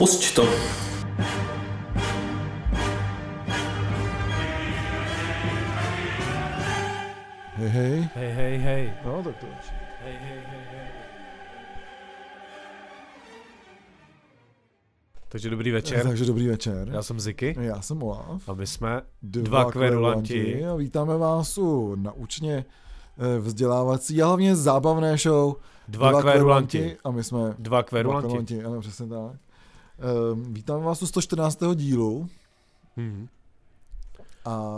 Pusť to. Hej, hej. Hej, hej, hej. No, tak to je. Hej, hej, hej, hej. Takže dobrý večer. Takže dobrý večer. Já jsem Ziky Já jsem Olaf. a my jsme Dva, kverulanti. A vítáme vás u naučně eh, vzdělávací a hlavně zábavné show dva kverulanti. A my jsme Dva Dva kverulanti. kverulanti, ano, přesně tak. Eh, Vítáme vás u 114. dílu Mhm. a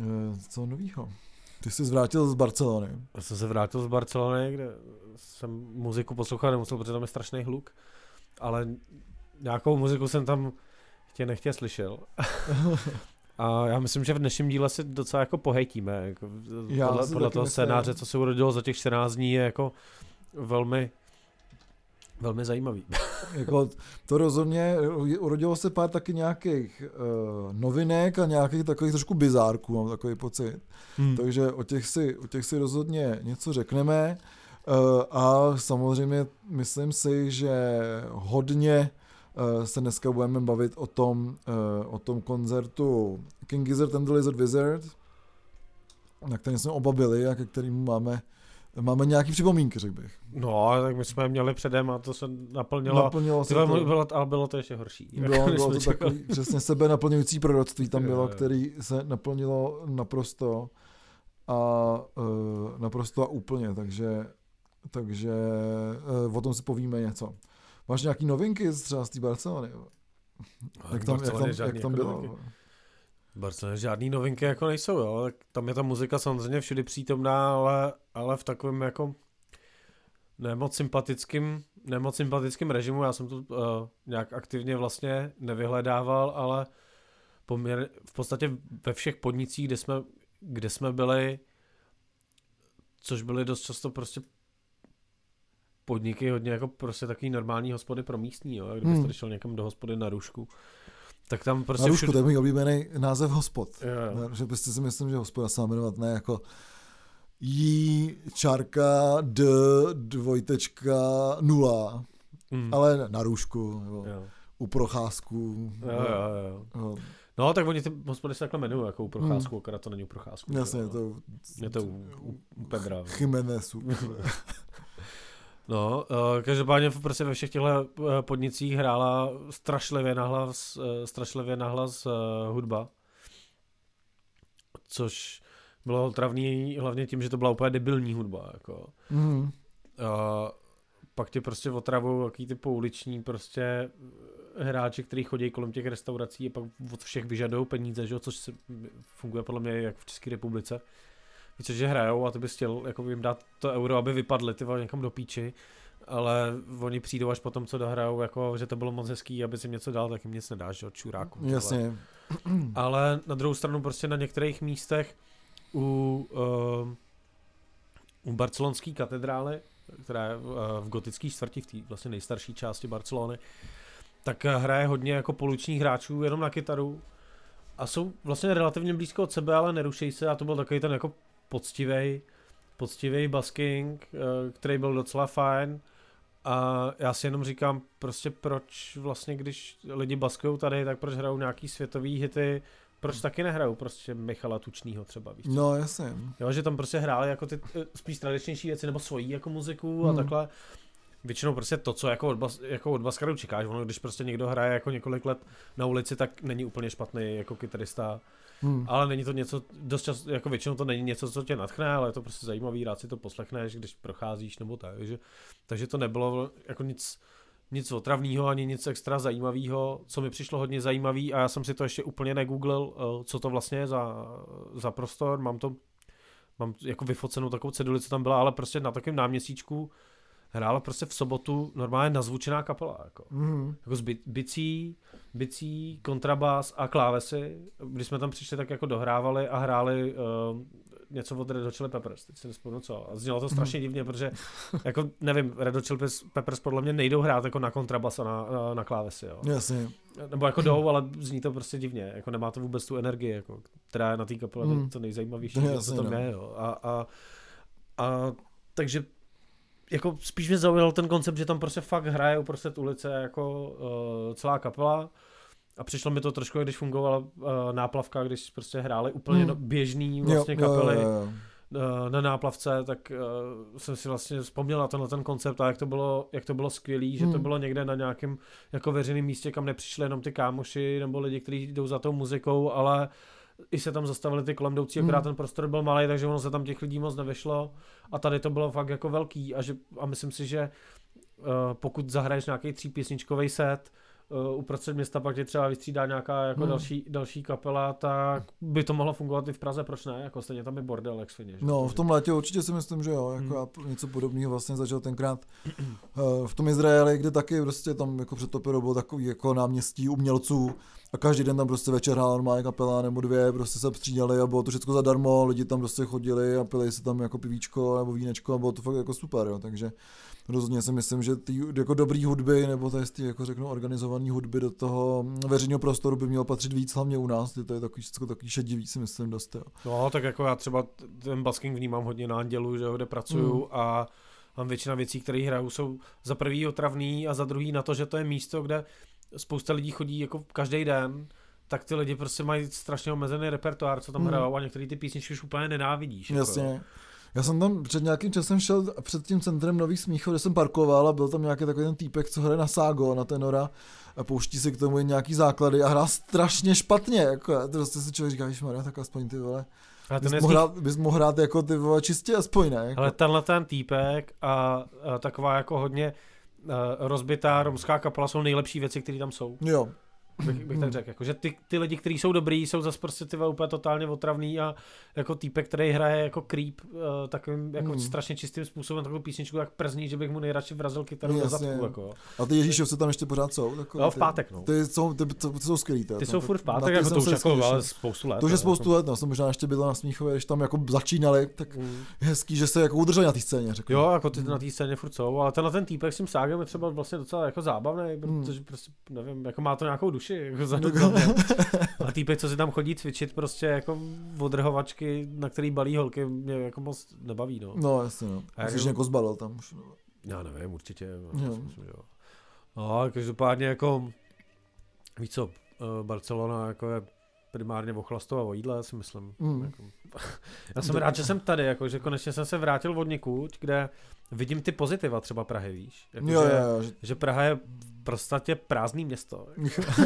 eh, co novýho? Ty jsi zvrátil z Barcelony. Já jsem se vrátil z Barcelony, kde jsem muziku poslouchal nemusel, protože tam je strašný hluk. Ale nějakou muziku jsem tam chtě nechtě slyšel. A já myslím, že v dnešním díle si docela jako pohejtíme. Jako podle podle toho scénáře, co se urodilo za těch 14 dní, je jako velmi, velmi zajímavý. jako, to rozhodně, urodilo se pár taky nějakých uh, novinek a nějakých takových trošku bizárků, mám takový pocit. Hmm. Takže o těch si, o těch si rozhodně něco řekneme. Uh, a samozřejmě myslím si, že hodně uh, se dneska budeme bavit o tom, uh, o tom koncertu King Gizzard and the Lizard Wizard, na kterém jsme oba byli a ke kterým máme, máme nějaký připomínky, řekl bych. No, tak my jsme měli předem a to se naplnilo. Naplnilo se to. bylo, ale bylo to ještě horší. Bylo, než bylo jsme to takový přesně sebe naplňující proroctví tam bylo, jo. který se naplnilo naprosto a uh, naprosto a úplně, takže, takže uh, o tom si povíme něco. Máš nějaký novinky z- třeba z té Barcelony? Jak tam, jak tam, jak tam jako bylo? novinky. V Barceloně žádný novinky jako nejsou, jo. Tak tam je ta muzika samozřejmě všude přítomná, ale, ale v takovém jako nemoc sympatickým, nemoc sympatickým režimu. Já jsem to uh, nějak aktivně vlastně nevyhledával, ale poměr, v podstatě ve všech podnicích, kde jsme, kde jsme byli, což byly dost často prostě podniky hodně jako prostě takový normální hospody pro místní, jo. Kdybyste Hmm. šel někam do hospody na Růžku, tak tam Na prostě Rušku, to je můj oblíbený název hospod. Jo, jo. Ne, Že prostě si myslím, že hospoda se má jmenovat ne jako J, čárka, D, dvojtečka, nula, Mm. ale na růžku, nebo Jo. u procházku. Jo, jo, jo. jo. No, tak oni ty hospody se takhle jmenují, jako u procházku, mm. akorát to není u procházku. Jasně, to je to u, u, u Pedra. Chimenesu. No, uh, každopádně prostě ve všech těchto podnicích hrála strašlivě nahlas, uh, strašlivě nahlas uh, hudba. Což bylo otravný hlavně tím, že to byla úplně debilní hudba. Jako. mm. Uh, pak tě prostě otravou jaký ty pouliční prostě eh, hráči, kteří chodí kolem těch restaurací a pak od všech vyžadují peníze, že? jo, což se, funguje podle mě jak v České republice. Víš, že hrajou a ty bys chtěl jako jim dát to euro, aby vypadly ty někam do píči, ale oni přijdou až potom, co dohrajou, jako, že to bylo moc hezký, aby si jim něco dal, tak jim nic nedáš, že od čuráku. Jasně. Ale na druhou stranu prostě na některých místech u, uh, u barcelonské katedrály, která je uh, v gotické čtvrti, v té vlastně nejstarší části Barcelony, tak eh, hraje hodně jako polučních hráčů jenom na kytaru a jsou vlastně relativně blízko od sebe, ale nerušejí se a to byl takový ten jako poctivý, poctivý basking, eh, který byl docela fajn. A já si jenom říkám, prostě proč vlastně, když lidi baskují tady, tak proč hrajou nějaký světový hity, proč taky nehrajou prostě Michala Tučnýho třeba, víš co? No, jasně. Jo, že tam prostě hráli jako ty eh, spíš tradičnější věci nebo svojí jako muziku a Hmm. takhle. Většinou prostě to, co jako od, bas, jako od baskarů čekáš, ono, když prostě někdo hraje jako několik let na ulici, tak není úplně špatný jako kytarista, Hmm. ale není to něco, dost čas, jako většinou to není něco, co tě natchne, ale je to prostě zajímavý, rád si to poslechneš, když procházíš nebo tak, takže, takže to nebylo jako nic, nic otravného ani nic extra zajímavého, co mi přišlo hodně zajímavý a já jsem si to ještě úplně negooglil, eh, co to vlastně je za, za prostor, mám to, mám jako vyfocenou takovou ceduli, co tam byla, ale prostě na takovém náměstíčku hrála prostě v sobotu normálně nazvučená kapela, jako Mm. jako s bi- bicí, bicí, kontrabas a klávesy. Když jsme tam přišli, tak jako dohrávali a hráli uh, něco od Red Hot Chili Peppers, teď si nespomenu co. A znělo to strašně divně, protože jako nevím, Red Hot Chili Peppers podle mě nejdou hrát jako na kontrabas a na, na, na klávesy, jo. Jasně. Nebo jako jdou, ale zní to prostě divně, jako nemá to vůbec tu energii, jako, která je na té kapele Mm. to nejzajímavější, To co jasně, tam no. je, jo. A, a, a takže jako spíš mě zaujal ten koncept, že tam prostě fakt hraje uprostřed ulice jako uh, celá kapela a přišlo mi to trošku, když fungovala uh, náplavka, když prostě hráli úplně hmm. běžný vlastně jo, kapely. Jo, jo, jo na náplavce, tak uh, jsem si vlastně vzpomněl na tenhle ten koncept a jak to bylo, jak to bylo skvělý, hmm. že to hmm. bylo někde na nějakém jako veřejném místě, kam nepřišli jenom ty kámoši nebo lidi, kteří jdou za tou muzikou, ale i se tam zastavili ty kolem jdoucí, akorát hmm. ten prostor byl malý, takže ono se tam těch lidí moc nevyšlo a tady to bylo fakt jako velký a, že, a myslím si, že uh, pokud zahraješ nějaký třípísničkový set, uh, uprostřed města pak tě třeba vystřídá nějaká jako hmm. další, další kapela, tak by to mohlo fungovat i v Praze, proč ne? Jako stejně tam je bordel, jak svině, No, v tom létě určitě si myslím, že jo, jako hmm. něco podobného vlastně začal tenkrát uh, v tom Izraeli, kde taky prostě tam jako před Topirou bylo takový jako náměstí umělců a každý den tam prostě večer hrál normálně kapela nebo dvě, prostě se střídali a bylo to všechno zadarmo, lidi tam prostě chodili a pili si tam jako pivíčko nebo vínečko a bylo to fakt jako super, jo, takže rozhodně si myslím, že ty jako dobrý hudby, nebo to je jako řeknu organizovaný hudby do toho veřejného prostoru by mělo patřit víc, hlavně u nás, to je takový, všechno takový šedivý si myslím dost. Jo. No, tak jako já třeba ten basking vnímám hodně na Andělu, že kde pracuju mm. a mám většina věcí, které hraju, jsou za prvý otravný a za druhý na to, že to je místo, kde spousta lidí chodí jako každý den, tak ty lidi prostě mají strašně omezený repertoár, co tam mm. hrajou a některé ty písničky už úplně nenávidíš. Jako Jasně. Jako. Já jsem tam před nějakým časem šel před tím centrem Nových Smíchov, kde jsem parkoval a byl tam nějaký takový ten týpek, co hraje na Ságo, na tenora a pouští si k tomu nějaký základy a hrá strašně špatně. Jako, to prostě si člověk říká, že Maria, tak aspoň ty vole. Ale bys, mohl hrát, bys mohl hrát jako ty vole čistě aspoň, ne? Jako. Ale tenhle ten týpek a, a taková jako hodně uh, rozbitá romská kapela jsou nejlepší věci, které tam jsou. Jo, bych, bych tak hmm. řekl. Jako, že ty, ty lidi, kteří jsou dobrý, jsou zase prostě ty úplně totálně otravný a jako týpek, který hraje jako creep uh, takovým jako hmm. strašně čistým způsobem takovou písničku jak przní, že bych mu nejradši vrazil kytaru do zadku. Jako. A ty Ježíšovce tam ještě pořád jsou? Takové, no, v pátek, no. Ty jsou, ty, ty, ty jsou skvělý. Ty, ty jsou furt v pátek, jako to už jako, ale spoustu let. To už je spoustu let, no, jsem možná ještě byl na Smíchově, když tam jako začínali, tak mm. hezký, že se jako udrželi na té scéně, řekl. Jo, jako ty mm. na té scéně furt jsou, ale tenhle ten týpek s tím ságem je třeba vlastně docela jako zábavný, hmm. protože prostě, nevím, jako má to nějakou duši, jako za, a týpek, co si tam chodí cvičit prostě jako odrhovačky, na který balí holky, mě jako moc nebaví, no. No, jasně, no. A Jsi jako zbalil tam už. No. Já nevím, určitě. Jo. Myslím, jo. No, každopádně jako, víš co, eh, Barcelona jako je primárně o chlastu a o jídle, si myslím. Mm. Jako, já jsem rád, že jsem tady, jako, že konečně jsem se vrátil od někud, kde vidím ty pozitiva třeba Prahy, víš? Jako, jo, že, jo, jo. že Praha je prostě prázdný město.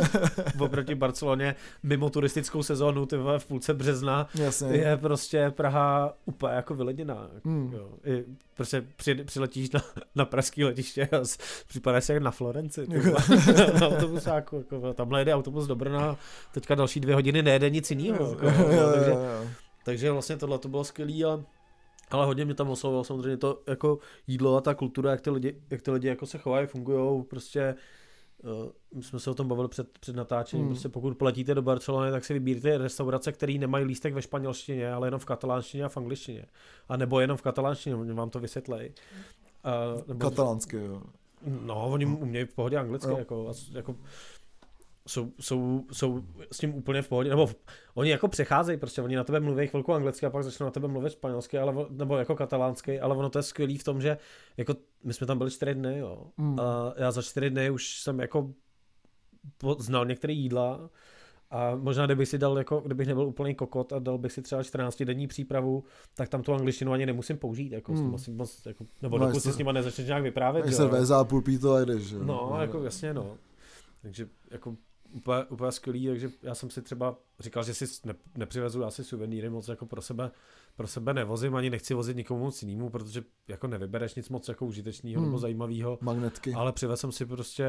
Oproti Barceloně mimo turistickou sezónu ty v půlce března Jasně. je prostě Praha úplně jako vyleděná. Hmm. Jo. I prostě při, přiletíš na, na pražský letiště a připadáš si jak na Florenci. na autobusáku. Jako, tamhle jede autobus do Brna, teďka další dvě hodiny nejede nic jiného. Jako, takže, takže vlastně tohle to bylo skvělé a ale hodně mě tam oslovilo samozřejmě to jako jídlo a ta kultura, jak ty lidi, jak ty lidi jako se chovají, fungují, prostě uh, my jsme se o tom bavili před, před natáčením, hmm. prostě pokud poletíte do Barcelony, tak si vybírte restaurace, které nemají lístek ve španělštině, ale jenom v katalánštině a v angličtině. A nebo jenom v katalánštině, oni vám to vysvětlejí. Uh, nebo... Katalánsky, jo. No, oni umějí v pohodě anglicky, jo. jako, jako jsou, jsou, jsou s tím úplně v pohodě, nebo v, oni jako přecházejí, prostě oni na tebe mluví chvilku anglicky a pak začnou na tebe mluvit španělsky, ale, nebo jako katalánsky, ale ono to je skvělý v tom, že jako my jsme tam byli čtyři dny, jo, mm. a já za čtyři dny už jsem jako znal některé jídla a možná kdybych si dal, jako, kdybych nebyl úplný kokot a dal bych si třeba 14 denní přípravu, tak tam tu angličtinu ani nemusím použít, jako, mm. moc, moc, jako, nebo no, dokud si s nima nezačneš nějak vyprávět. Jak se vezá půl pít a jdeš. No, no, jako jasně, no. Takže jako úplně, úplně skvělý, takže já jsem si třeba říkal, že si ne, nepřivezu asi suvenýry moc jako pro sebe, pro sebe nevozím, ani nechci vozit nikomu moc jinému, protože jako nevybereš nic moc jako užitečného hmm. nebo zajímavého. Magnetky. Ale přivezl jsem si prostě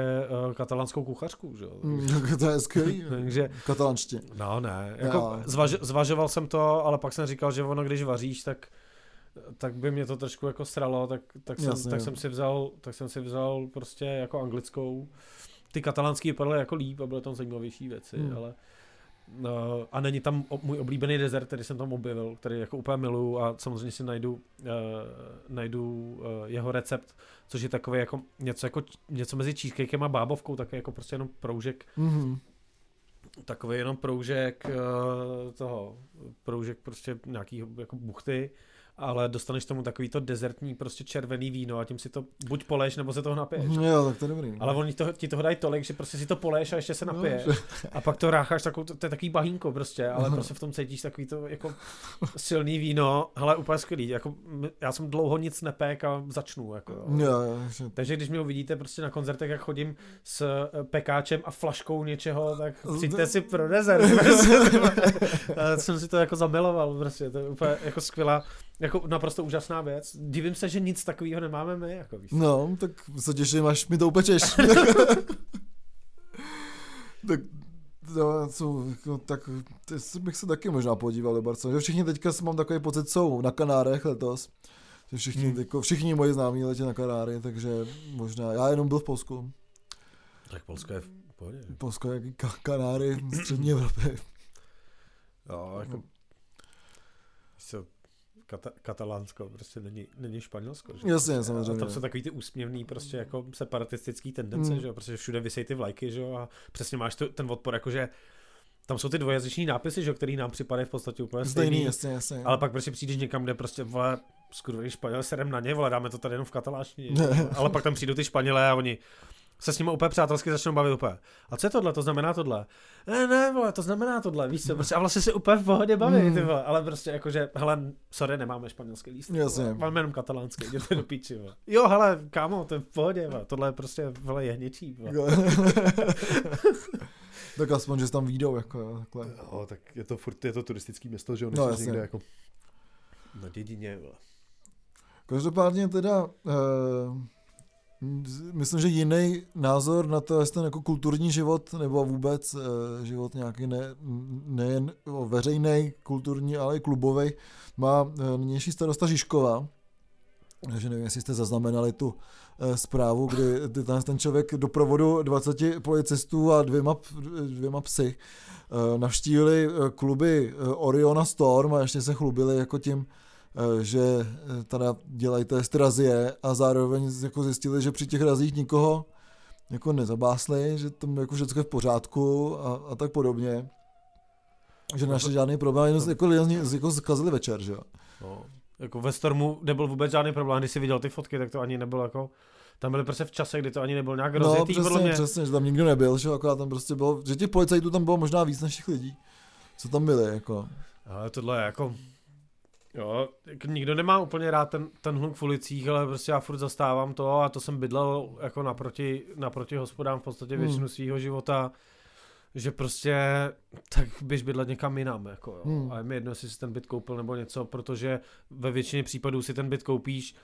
uh, katalánskou kuchařku, že jo. Hmm, to je skvělý. takže, Katalánště. No ne, jako zvaž, zvažoval jsem to, ale pak jsem říkal, že ono, když vaříš, tak tak by mě to trošku jako sralo, tak, tak, jsem, Jasně, tak jsem si vzal, tak jsem si vzal prostě jako anglickou ty katalánský vypadaly jako líp a byly tam zajímavější věci, hmm. ale uh, a není tam můj oblíbený dezert, který jsem tam objevil, který jako úplně miluju a samozřejmě si najdu, uh, najdu uh, jeho recept, což je takový jako něco, jako něco mezi cheesecakem a bábovkou, tak jako prostě jenom proužek hmm. takový jenom proužek uh, toho, proužek prostě nějaký jako buchty ale dostaneš tomu takový to dezertní prostě červený víno a tím si to buď poleješ, nebo se toho napiješ. Jo, tak to je dobrý. Ale oni to, ti toho dají tolik, že prostě si to poleješ a ještě se napiješ. No, a pak to rácháš takovou, to, to je takový bahínko prostě, ale no. prostě v tom cítíš takový to jako silný víno, hele úplně skvělý, jako já jsem dlouho nic nepek a začnu, jako jo. Jo, jo, Takže když mě uvidíte prostě na koncertech, jak chodím s eh, pekáčem a flaškou něčeho, tak přijďte si pro dezert. jsem si to jako zamiloval, prostě, to je úplně jako skvělá, jako naprosto úžasná věc. Divím se, že nic takového nemáme my, jako víš. No, tak se těším, až mi to upečeš. tak No, co, jako, tak bych se taky možná podíval do Barcelony. Všichni teďka mám takový pocit, jsou na Kanárech letos. Že všichni, hmm. jako, všichni moji známí letí na Kanáry, takže možná, já jenom byl v Polsku. Tak Polsko je v pohodě. Polsko je jaký Kanáry střední Evropy. Jo, jako... Kata, katalánsko prostě není, není Španělsko. Že? Jasně, samozřejmě. A tam jsou takový ty úsměvný prostě jako separatistický tendence, mm. že jo, protože všude vysej ty vlajky, že jo, a přesně máš tu, ten odpor, jakože tam jsou ty dvojazyční nápisy, že který nám připadají v podstatě úplně stejný. stejný jasně, jasně. Ale pak prostě přijdeš někam, kde prostě vole, skurvený Španěl, serem na ně, vole, dáme to tady jenom v kataláštině. ale pak tam přijdou ty Španělé a oni, se s ním úplně přátelsky začnou bavit úplně. A co je tohle? To znamená tohle? Ne, ne, vole, to znamená tohle, víš co, prostě, a vlastně se úplně v pohodě baví, mm. ty vole, ale prostě jakože, hele, sorry, nemáme španělský líst. Jasně. Máme jenom katalánský, jděte do píči, vole. Jo, hele, kámo, to je v pohodě, vole, tohle je prostě, vole, jehněčí, vole. tak aspoň, že tam výjdou, jako jo, takhle. Jo, tak je to furt, je to turistický město, že jo, no, někde jako na dědině, vole. Každopádně teda, uh myslím, že jiný názor na to, jestli ten jako kulturní život nebo vůbec e, život nějaký ne, nejen veřejný, kulturní, ale i klubový, má e, nynější starosta Žižkova. Takže nevím, jestli jste zaznamenali tu e, zprávu, kdy ten, ten člověk do provodu 20 policistů a dvěma, dvěma psy navštívili kluby Oriona Storm a ještě se chlubili jako tím, Eh, že eh, teda dělají test razie a zároveň jako zjistili, že při těch razích nikoho jako nezabásli, že tam jako všechno je v pořádku a, a tak podobně. Že našli žádný problém, jenom jako, jako zkazili večer, že jo. No, jako ve Stormu nebyl vůbec žádný problém, když si viděl ty fotky, tak to ani nebylo jako tam byli prostě v čase, kdy to ani nebyl nějak rozjetý, no, přesně, mě. přesně, že tam nikdo nebyl, že akorát tam prostě bylo, že těch policajtů tam bylo možná víc než těch lidí, co tam byli, jako. Ale tohle je jako, Jo, nikdo nemá úplně rád ten, ten hluk v ulicích, ale prostě já furt zastávám to a to jsem bydlel jako naproti, naproti hospodám v podstatě většinu hmm. svého života, že prostě tak běž bydlet někam jinam, jako jo. Hmm. A je mi jedno, jestli si ten byt koupil nebo něco, protože ve většině případů si ten byt koupíš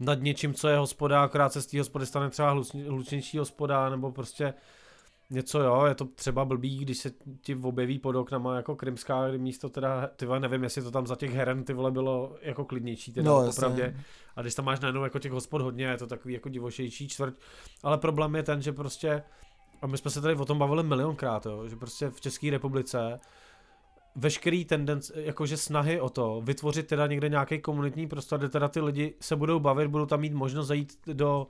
nad něčím, co je hospoda, akorát se z té hospody stane třeba hlučnější hospoda, nebo prostě něco jo, je to třeba blbý, když se ti objeví pod oknama jako krymská místo teda, ty vole, nevím, jestli to tam za těch heren ty vole bylo jako klidnější teda no, opravdě. A když tam máš najednou jako těch hospod hodně, je to takový jako divošejší čtvrť, ale problém je ten, že prostě, a my jsme se tady o tom bavili milionkrát, jo, že prostě v České republice veškerý tendence, jakože snahy o to, vytvořit teda někde nějaký komunitní prostor, kde teda ty lidi se budou bavit, budou tam mít možnost zajít do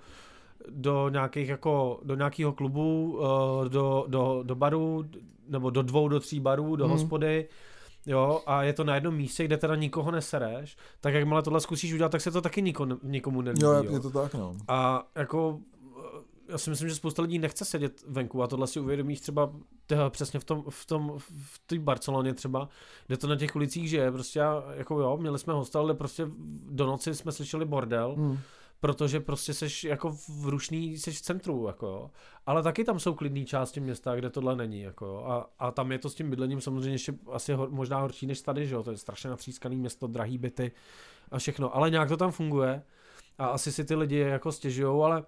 do nějakých jako, do nějakého klubu, uh, do, do, do baru, nebo do dvou, do tří barů, do hmm. hospody, jo, a je to na jednom místě, kde teda nikoho nesereš, tak jakmile tohle zkusíš udělat, tak se to taky niko, nikomu nelíbí. Jo, jo, je to tak, no. A jako já si myslím, že spousta lidí nechce sedět venku a tohle si uvědomíš třeba tyhle, přesně v tom, v tom, v té Barceloně třeba, kde to na těch ulicích žije, prostě jako jo, měli jsme hostel, kde prostě do noci jsme slyšeli bordel, hmm protože prostě seš jako v rušný, seš v centru, jako jo. Ale taky tam jsou klidné části města, kde tohle není, jako jo. A, a tam je to s tím bydlením samozřejmě ještě asi hor, možná horší než tady, že jo. To je strašně natřískaný město, drahý byty a všechno. Ale nějak to tam funguje a asi si ty lidi jako stěžujou, ale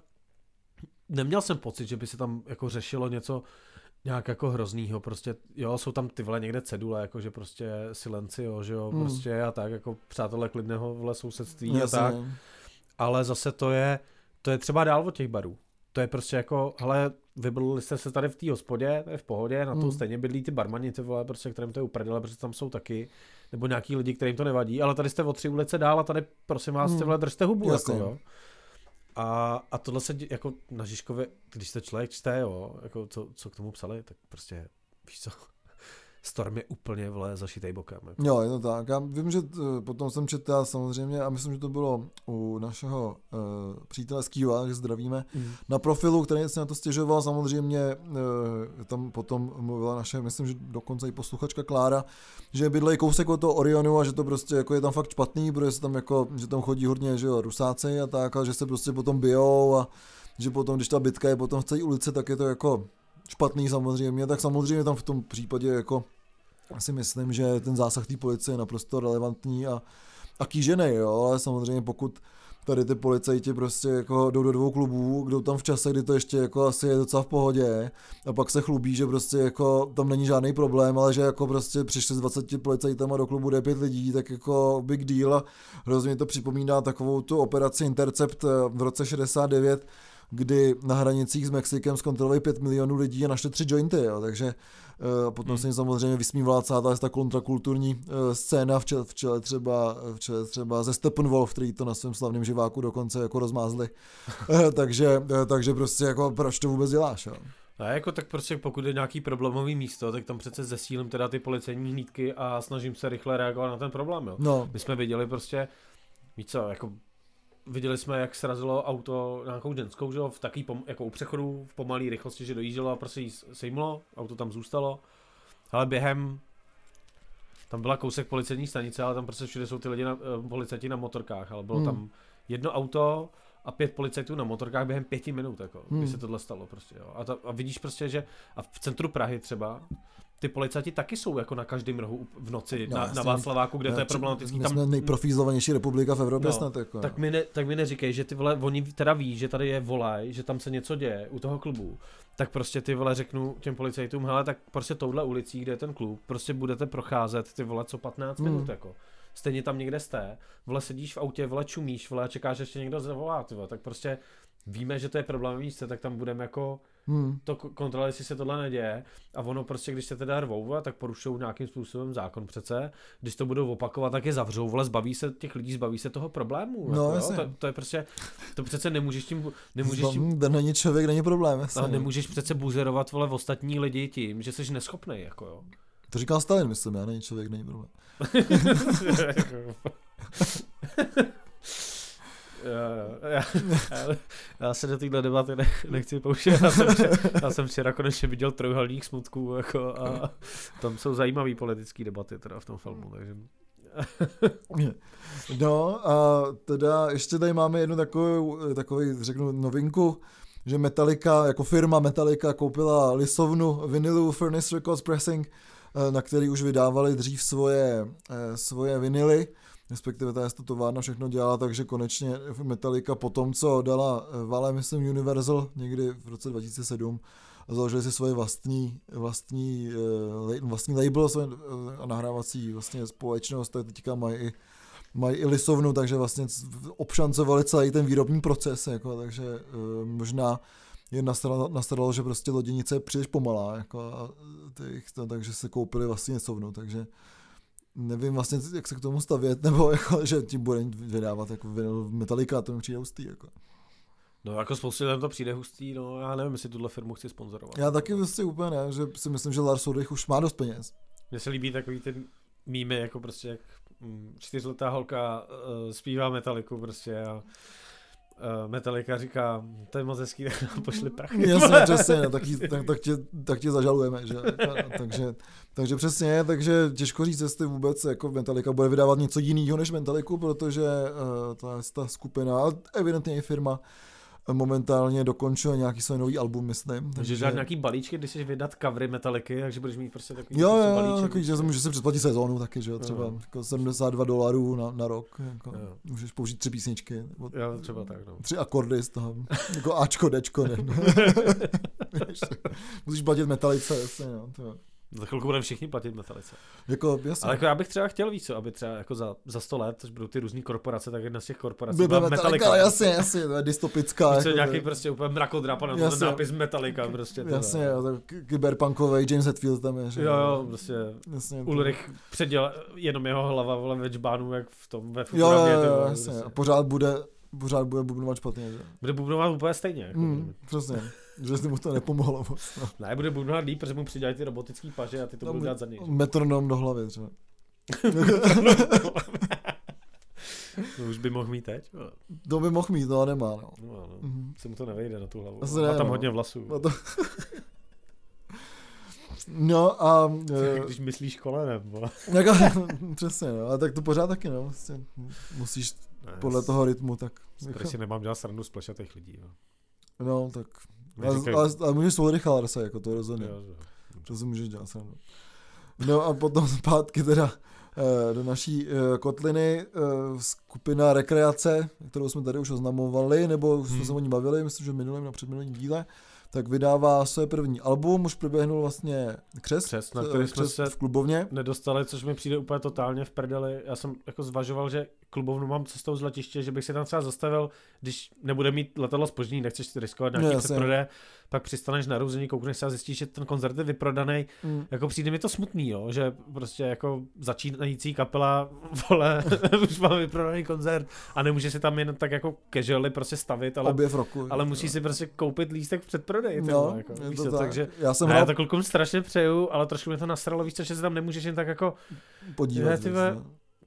neměl jsem pocit, že by se tam jako řešilo něco, nějak jako hroznýho, prostě, jo, jsou tam ty vole někde cedule, jako že prostě silenci, jo, že jo, hmm. prostě a tak, jako přátelé klidného vole sousedství Jasně. a tak ale zase to je, to je třeba dál od těch barů. To je prostě jako, hele, vybydlili jste se tady v té hospodě, to je v pohodě, na to mm. stejně bydlí ty barmani, ty vole, prostě, kterým to je uprdele, protože tam jsou taky, nebo nějaký lidi, kterým to nevadí, ale tady jste o tři ulice dál a tady, prosím vás, mm. ty vole, držte hubu, Jasně. jako, jo. A, a tohle se jako na Žižkově, když se člověk čte, jo, jako co, co k tomu psali, tak prostě, víš co, Storm je úplně vle zašitej bokem. Jako. Jo, je to tak. Já vím, že t, potom jsem četl samozřejmě, a myslím, že to bylo u našeho uh, přítele Skýva, že zdravíme, mm. na profilu, který se na to stěžoval, samozřejmě uh, tam potom mluvila naše, myslím, že dokonce i posluchačka Klára, že bydlejí kousek od toho Orionu a že to prostě jako je tam fakt špatný, protože se tam jako, že tam chodí hodně, že jo, rusáci a tak, a že se prostě potom bijou a že potom, když ta bitka je potom v celé ulici, tak je to jako špatný samozřejmě, tak samozřejmě tam v tom případě jako si myslím, že ten zásah té policie je naprosto relevantní a, a kýžený, jo, ale samozřejmě pokud tady ty policajti prostě jako jdou do dvou klubů, jdou tam v čase, kdy to ještě jako asi je docela v pohodě a pak se chlubí, že prostě jako tam není žádný problém, ale že jako prostě přišli s 20 policajtama do klubu d 5 lidí, tak jako big deal a hrozně to připomíná takovou tu operaci Intercept v roce 69, kdy na hranicích s Mexikem zkontrolovali 5 milionů lidí a našli tři jointy, jo, takže uh, potom hmm. se jim samozřejmě vysmívala celá ta kontrakulturní uh, scéna v čele, v čele, třeba, v čele třeba ze Steppenwolf, který to na svém slavném živáku dokonce jako rozmázli. uh, takže, uh, takže prostě jako proč to vůbec děláš, jo? A jako tak prostě pokud je nějaký problémový místo, tak tam přece zesílím teda ty policejní hlídky a snažím se rychle reagovat na ten problém, jo. No. My jsme viděli prostě, víš co, jako viděli jsme, jak srazilo auto nějakou ženskou, že v taký pom, jako u přechodu v pomalé rychlosti, že dojíždělo a prostě jí sejmlo, auto tam zůstalo. Ale během tam byla kousek policejní stanice, ale tam prostě všude jsou ty lidi na, uh, policajti na motorkách, ale bylo hmm. tam jedno auto a pět policajtů na motorkách během pěti minut, jako, hmm. když se tohle stalo prostě, jo. A, ta, a vidíš prostě, že a v centru Prahy třeba, ty policajti taky jsou jako na každém rohu v noci no, na, na Václaváku, kde no, to je problematický. My jsme nejprofízovanější republika v Evropě no, snad. Jako. Tak, mi ne, tak mi neříkej, že ty vole, oni teda ví, že tady je volaj, že tam se něco děje u toho klubu, tak prostě ty vole řeknu těm policajtům, hele, tak prostě touhle ulicí, kde je ten klub, prostě budete procházet ty vole co 15 hmm. minut jako. Stejně tam někde jste, vole sedíš v autě, vole čumíš, vole čekáš, že ještě někdo zavolá, ty vole, tak prostě víme, že to je problém místě, tak tam budeme jako hmm. to kontrolovat, jestli se tohle neděje. A ono prostě, když se teda rvou, tak porušují nějakým způsobem zákon přece. Když to budou opakovat, tak je zavřou, vole, zbaví se těch lidí, zbaví se toho problému. No, jako, to, to, je prostě, to přece nemůžeš tím, nemůžeš tím, není člověk, není problém. Jasně. nemůžeš přece buzerovat, vole, v ostatní lidi tím, že jsi neschopný, jako jo. To říkal Stalin, myslím, já není člověk, není problém. Já, já, já se do téhle debaty ne, nechci pouštět. Já jsem, včera, já jsem včera konečně viděl trojuhelník smutků jako, a tam jsou zajímavé politické debaty teda v tom filmu, takže... No a teda ještě tady máme jednu takovou, takový, řeknu, novinku, že Metallica, jako firma Metallica koupila lisovnu vinilu Furnace Records Pressing, eh, na který už vydávali dřív svoje, eh, svoje vinily respektive ta to továrna všechno dělala, takže konečně Metallica po tom, co dala eh, Vale, myslím, Universal někdy v roce 2007, založili si svoje vlastní, vlastní, eh, vlastní label eh, a nahrávací vlastně společnost, tak teďka mají i mají i lisovnu, takže vlastně obšancovali celý ten výrobní proces, jako, takže možná je nastaralo, že prostě loděnice je příliš pomalá, jako, a těch, takže se koupili vlastně lisovnu, takže nevím vlastně, jak se k tomu stavět, nebo jako, že ti bude vydávat jako Metallica, to mi přijde hustý. Jako. No jako spoustu lidem to přijde hustý, no já nevím, jestli tuhle firmu chci sponzorovat. Já taky vlastně úplně ne, že si myslím, že Lars Ulrich už má dost peněz. Mně se líbí takový ten mýmy, jako prostě jak mm, čtyřletá holka uh, zpívá Metaliku prostě a Metallica říká, to je moc hezký, pošli prachy. Jasně, přesně, no, tak, tak, tak, tě, tak tě zažalujeme, že? takže, takže přesně, takže těžko říct, jestli vůbec jako Metallica bude vydávat něco jiného než Metalliku, protože uh, ta, ta skupina, evidentně i firma, momentálně dokončil nějaký svůj nový album, myslím. Takže žádný nějaký balíčky, když chceš vydat covery metaliky, takže budeš mít prostě takový jo, jo, balíček. Takový, že můžeš si předplatit sezónu taky, že jo, třeba jo. jako 72 dolarů na, na rok, jako, jo. můžeš použít tři písničky. Nebo jo, třeba tak, no. Tři akordy z toho, jako Ačko, Dčko, ne. Musíš platit metalice, jasně, no, to za chvilku budeme všichni platit metalice. Jako, jasně. Ale jako já bych třeba chtěl víc, aby třeba jako za, za 100 let, až budou ty různé korporace, tak jedna z těch korporací byla Metallica. Metallica. Jasně, jasně, to je dystopická. Víš, jako, nějaký prostě úplně mrakodrap a ten nápis Metallica prostě. Jasně, jo, tak kyberpunkový James Hetfield tam je. Že jo, jo, prostě jasně, Ulrich předěl jenom jeho hlava vole ve čbánu, jak v tom ve Jo, jo, jo, jasně. Prostě. A pořád bude, pořád bude bubnovat špatně. Že? Bude bubnovat úplně stejně. Jako mm, přesně. Že mu to nepomohlo moc. No. Ne, bude bubnovat líp, protože mu přidělají ty robotický paže a ty to No, budou dělat za něj. Metronom do hlavy třeba. No, už by mohl mít teď. No, To by mohl mít, no a nemá. No. no, no. Mhm. Se mu to nevejde na tu hlavu. Asi Má ne, tam no. hodně vlasů. No, to... no a... eh, Když myslíš kolenem, vole. Jako, přesně, no, ale tak to pořád taky, no. Vlastně musíš Ne, podle toho rytmu, tak... Prostě si nemám dělat srandu z plešatých lidí. Jo. No, tak... Neříkej- Ale, ale, ale můžeš svou Richarlise, jako to rozhodně. Jo, jo. To si můžeš dělat srandu. No a potom zpátky teda eh, do naší eh, kotliny eh, skupina rekreace, kterou jsme tady už oznamovali, nebo už jsme Hmm. se o ní bavili, myslím, že v minulém na předminulém díle, tak vydává své první album, už proběhnul vlastně křest, Křest, na eh, který jsme křest se v klubovně. nedostali, což mi přijde úplně totálně v prdeli. Já jsem jako zvažoval, že klubovnu mám cestou z letiště, že bych si tam třeba zastavil, když nebude mít letadlo spoždění, nechceš riskovat nějaký No, předprodeje, pak přistaneš na růzení, koukneš se a zjistíš, že ten koncert je vyprodaný. Mm. Jako přijde mi to smutný, jo, že prostě jako začínající kapela, vole, už má vyprodaný koncert a nemůže si tam jen tak jako casually prostě stavit, ale, Objev roku. ale musí si prostě koupit lístek v předprodeji. No, jako, víš to tak. takže Já jsem ne, hrál já to klukům strašně přeju, ale trošku mě to nasralo, víš co, že se tam nemůžeš jen tak jako, podívat. Ne, no.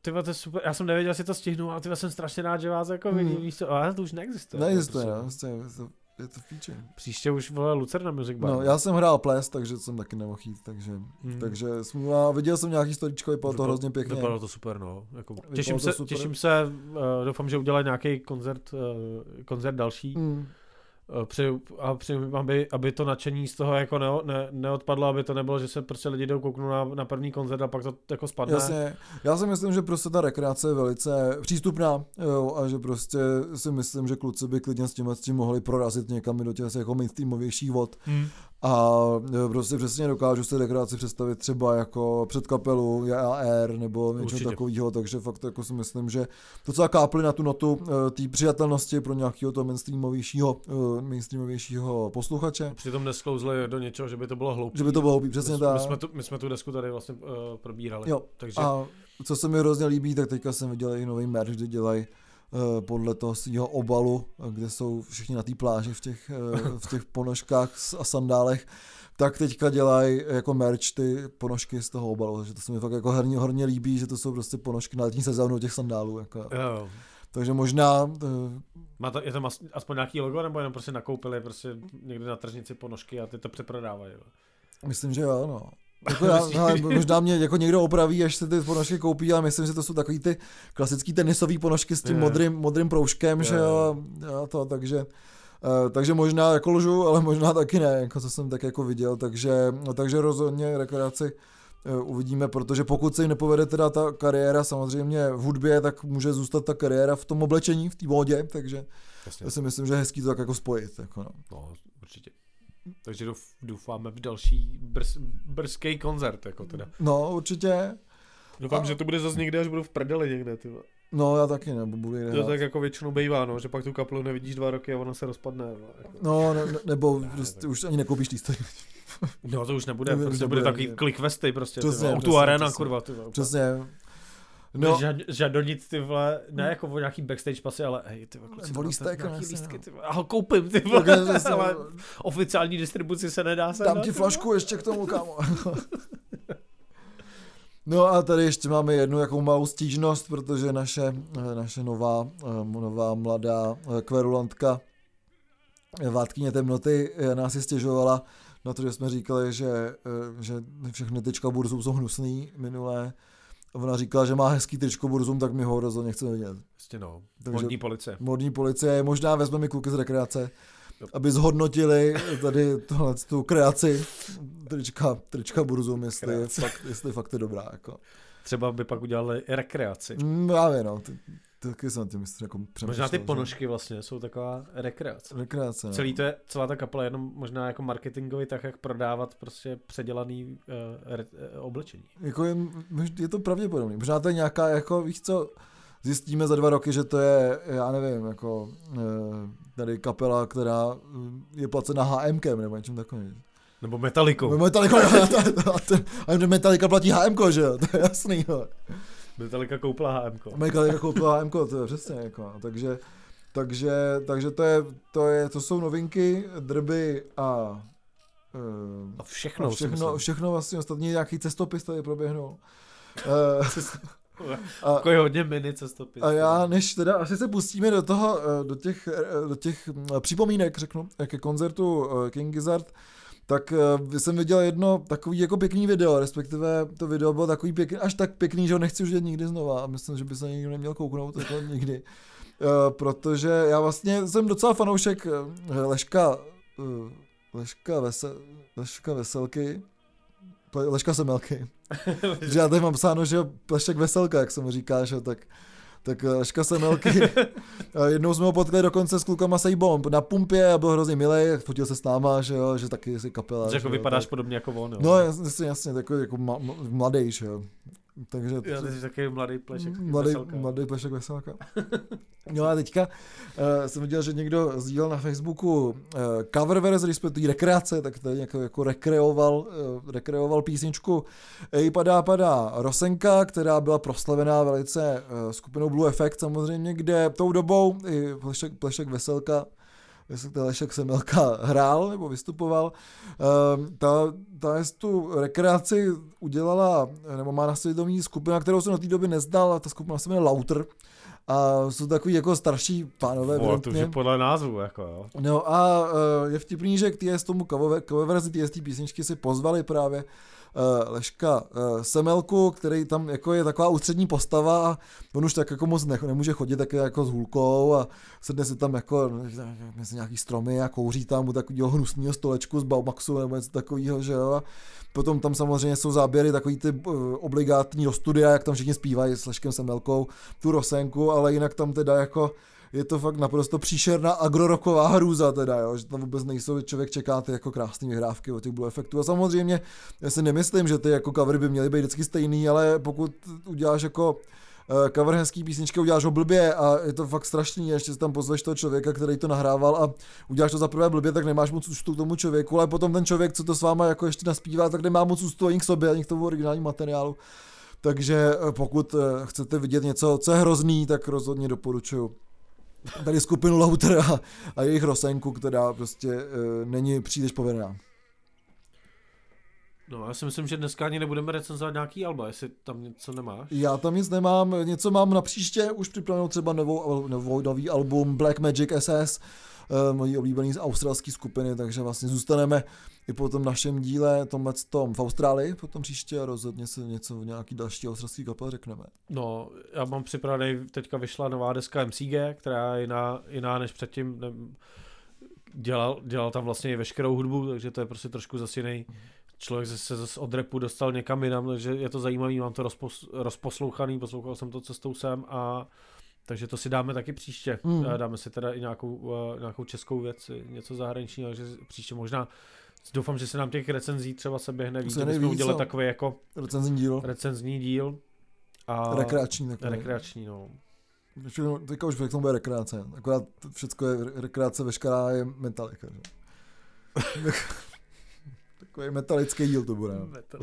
Ty to je super, já jsem nevěděl, jestli to stihnu, ale ty jsem strašně rád, že vás jako Mm. vidím, víš co, ale to už neexistuje. Neexistuje, no, prostě je to, je to v píči. Příště už vole Lucerna Music Bar. No, já jsem hrál ples, takže jsem taky nemohl jít, takže, Hmm. takže smůla, viděl jsem nějaký storičko, vypadalo to hrozně pěkně. Vypadalo to super, no. Jako, těším, to se, super. těším se, uh, doufám, že udělají nějaký koncert, uh, koncert další. Mm. Uh, přeju, a přeju, aby, aby to nadšení z toho jako ne, ne, neodpadlo, aby to nebylo, že se prostě lidi jdou kouknout na, na první koncert a pak to jako spadne. Jasně, já si myslím, že prostě ta rekreace je velice přístupná jo, a že prostě si myslím, že kluci by klidně s tím, s tím mohli prorazit někam do těch jako mainstreamovějších vod Hmm. A e, prostě přesně dokážu si rekreaci představit třeba jako před kapelu JAR nebo něco takového, takže fakt jako si myslím, že docela kápli na tu notu e, té přijatelnosti pro nějakého toho mainstreamovějšího, e, mainstreamovějšího posluchače. Přitom nesklouzli do něčeho, že by to bylo hloupé. Že by to bylo hloupý, přesně tak. My jsme, tu, my jsme tu desku tady vlastně uh, probírali. Jo, Takže A co se mi hrozně líbí, tak teďka jsem viděl i nový merch, kde dělají podle toho svého obalu, eh, kde jsou všichni na té pláži v těch, eh, v těch ponožkách a sandálech, tak teďka dělají jako merch ty ponožky z toho obalu, takže to se mi fakt jako hodně, hodně líbí, že to jsou prostě ponožky na letní sezónu těch sandálů. Jako. jo. Takže možná, eh, Má to, je tam as- aspoň nějaký logo, nebo jenom prostě nakoupili prostě někde na tržnici ponožky a ty to přeprodávají. Jo. myslím, že jo, no. Jako já, hele, možná mě jako někdo opraví, až se ty ponožky koupí, ale myslím, že to jsou takový ty klasický tenisové ponožky s tím Je. modrým, modrým proužkem, že Je. jo, a to, takže, eh, takže možná jako lžu, ale možná taky ne, jako co jsem tak jako viděl, takže, no, takže rozhodně rekreaci eh, uvidíme, protože pokud se jim nepovede teda ta kariéra samozřejmě v hudbě, tak může zůstat ta kariéra v tom oblečení, v té módě, takže Jasně. já si myslím, že je hezký to tak jako spojit. Jako no. No, určitě. Takže douf, doufáme v další brz, brzký koncert, jako teda. no určitě, Doufám, A- že to bude zase někde, až budu v prdeli někde, ty no já taky nebo budu někde To tak jako většinou bývá, no, že pak tu kapelu nevidíš dva roky a ona se rozpadne. No, jako. No, ne, ne- nebo Ne, prostě tak- už ani nekoupíš lístek. no to už nebude, To prostě nebude, bude takový ne. klik vesty prostě, Přesně, přesně, Auto arena, přesně. kurva, ty. Přesně. No. No, Žad, žadonit ty vole, ne jako o nějaký backstage pasy, ale hej, ty vole, kluci, máte lístek, nějaký jasně, lístky, no. ty vole, a ho koupím, ty vole, přesně, ale oficiální distribuci se nedá se dám ti flašku ještě k tomu, kámo. No a tady ještě máme jednu jakou malou stížnost, protože naše, naše nová, eh, nová mladá eh, kverulantka Vátkyně temnoty nás si stěžovala na to, že jsme říkali, že, eh, že všechny tyčka burzů jsou hnusný minulé. Ona říkala, že má hezký tričko burzum, tak my ho rozhodně chceme vidět. Prostě no, Takže- modní policie. Modní policie, možná vezmeme kluky z rekreace, Jo. aby zhodnotili tady tohle tu kreaci trička, trička Burzum, jestli, Kreace. fakt, jestli fakt je dobrá. Jako. Třeba by pak udělali rekreaci. Mm, Právě no, ty, taky jsem tím myslím, jako Možná ty ponožky vlastně jsou taková rekreace. Rekreace, no. Celý to je, celá ta kapela je jenom možná jako marketingový tak, jak prodávat prostě předělaný uh, re, uh, oblečení. Jako je, je, to pravděpodobný. Možná to je nějaká, jako víš co, zjistíme za dva roky, že to je, já nevím, jako eh, tady kapela, která eh, je placena HMkem nebo něčím takovým. Nebo metalikou. No, Metallica, a Metallica platí HM, že jo, to je jasný, jo. Metallica koupila HM. Metallica koupila HM, to je přesně, jako, takže, Takže, takže to, je, to, je, to jsou novinky, drby a Uh, a všechno, a všechno, všechno vlastně ostatní nějaký cestopis tady proběhnul. Uh, a, je hodně mini cestopis. A já, než teda asi se pustíme do toho, do těch, do těch připomínek, řeknu, ke koncertu King Gizzard, tak jsem viděl jedno takový jako pěkný video, respektive to video bylo takový pěkný, až tak pěkný, že ho nechci už vidět nikdy znova a myslím, že by se nikdo neměl kouknout jako nikdy. Uh, protože já vlastně jsem docela fanoušek Leška, uh, Leška, vesel, Leška Veselky, Leška Semelky. že já tady mám psáno, že Lešek Veselka, jak se mu říká, že tak tak Leška Semelky. Jednou jsme ho potkali dokonce s klukama Say Bomb na pumpě a byl hrozně milý, fotil se s náma, že jo, že taky si kapela. Že jako vypadáš tak. podobně jako on, jo. No jasně, jasně, takový jako mladý, že jo. Takže Já, ty jsi takový mladý plešek mladý, veselka. Mladý plešek veselka. no a teďka uh, jsem viděl, že někdo sdílel na Facebooku uh, cover verze, když jsme tu rekreace, tak tady jako, jako rekreoval, uh, rekreoval písničku Ej padá padá Rosenka, která byla proslavená velice uh, skupinou Blue Effect samozřejmě, kde tou dobou i plešek, plešek veselka jestli Lešek Semelka hrál nebo vystupoval. Ehm, ta, ta tu rekreaci udělala, nebo má na svědomí skupina, kterou jsem na té doby neznal, a ta skupina se jmenuje Lauter. A jsou takový jako starší pánové. O, to už je podle názvu, jako jo. No a uh, je vtipný, že k TS tomu cover verzi TS písničky si pozvali právě Leška uh, Semelku, který tam jako je taková ústřední postava a on už tak jako moc ne, nemůže chodit také jako s hůlkou a sedne si tam jako mezi nějaký stromy a kouří tam u takového hnusného stolečku z Baumaxu nebo něco takového, že jo. A potom tam samozřejmě jsou záběry takový ty uh, obligátní do studia, jak tam všichni zpívají s Leškem Semelkou tu rosenku, ale jinak tam teda jako je to fakt naprosto příšerná agroroková hrůza teda, jo, že tam vůbec nejsou, člověk čeká ty jako krásné vyhrávky od těch Blue Effectů a samozřejmě já si nemyslím, že ty jako covery by měly být vždycky stejný, ale pokud uděláš jako eh, cover hezký písničky, uděláš ho blbě a je to fakt strašný, ještě si tam pozveš toho člověka, který to nahrával a uděláš to za prvé blbě, tak nemáš moc úctu k tomu člověku, ale potom ten člověk, co to s váma jako ještě naspívá, tak nemá moc úctu ani k sobě, ani k tomu originálnímu materiálu. Takže eh, pokud eh, chcete vidět něco, co je hrozný, tak rozhodně doporučuju tady skupinu Lauter a, a jejich Rosenku, která prostě e, není příliš povedená. No, já si myslím, že dneska ani nebudeme recenzovat nějaký alba, jestli tam něco nemáš. Já tam nic nemám, něco mám na příště, už připravenou třeba novou, novou, nový album Black Magic SS, mojí oblíbený z australské skupiny, takže vlastně zůstaneme i po tom našem díle, tomhle tom v Austrálii, potom příště a rozhodně se něco v nějaký další australský kapel řekneme. No, já mám připravený, teďka vyšla nová deska MCG, která je jiná, jiná než předtím, ne, dělal, dělal tam vlastně i veškerou hudbu, takže to je prostě trošku zase jiný člověk se zase od repu dostal někam jinam, takže je to zajímavý, mám to rozpos, rozposlouchaný, poslouchal jsem to cestou sem a takže to si dáme taky příště. Mm. Dáme si teda i nějakou, uh, nějakou českou věc, něco zahraničního, takže příště možná doufám, že se nám těch recenzí třeba se běhne víc, že bychom udělali takový jako recenzní díl. Recenzní díl. A rekreační takový. Rekreační, no. Všechno, teďka už tomu bude rekreace. Akorát všechno je rekreace, veškerá je metalika. Že? Takový metalický díl to bude. No.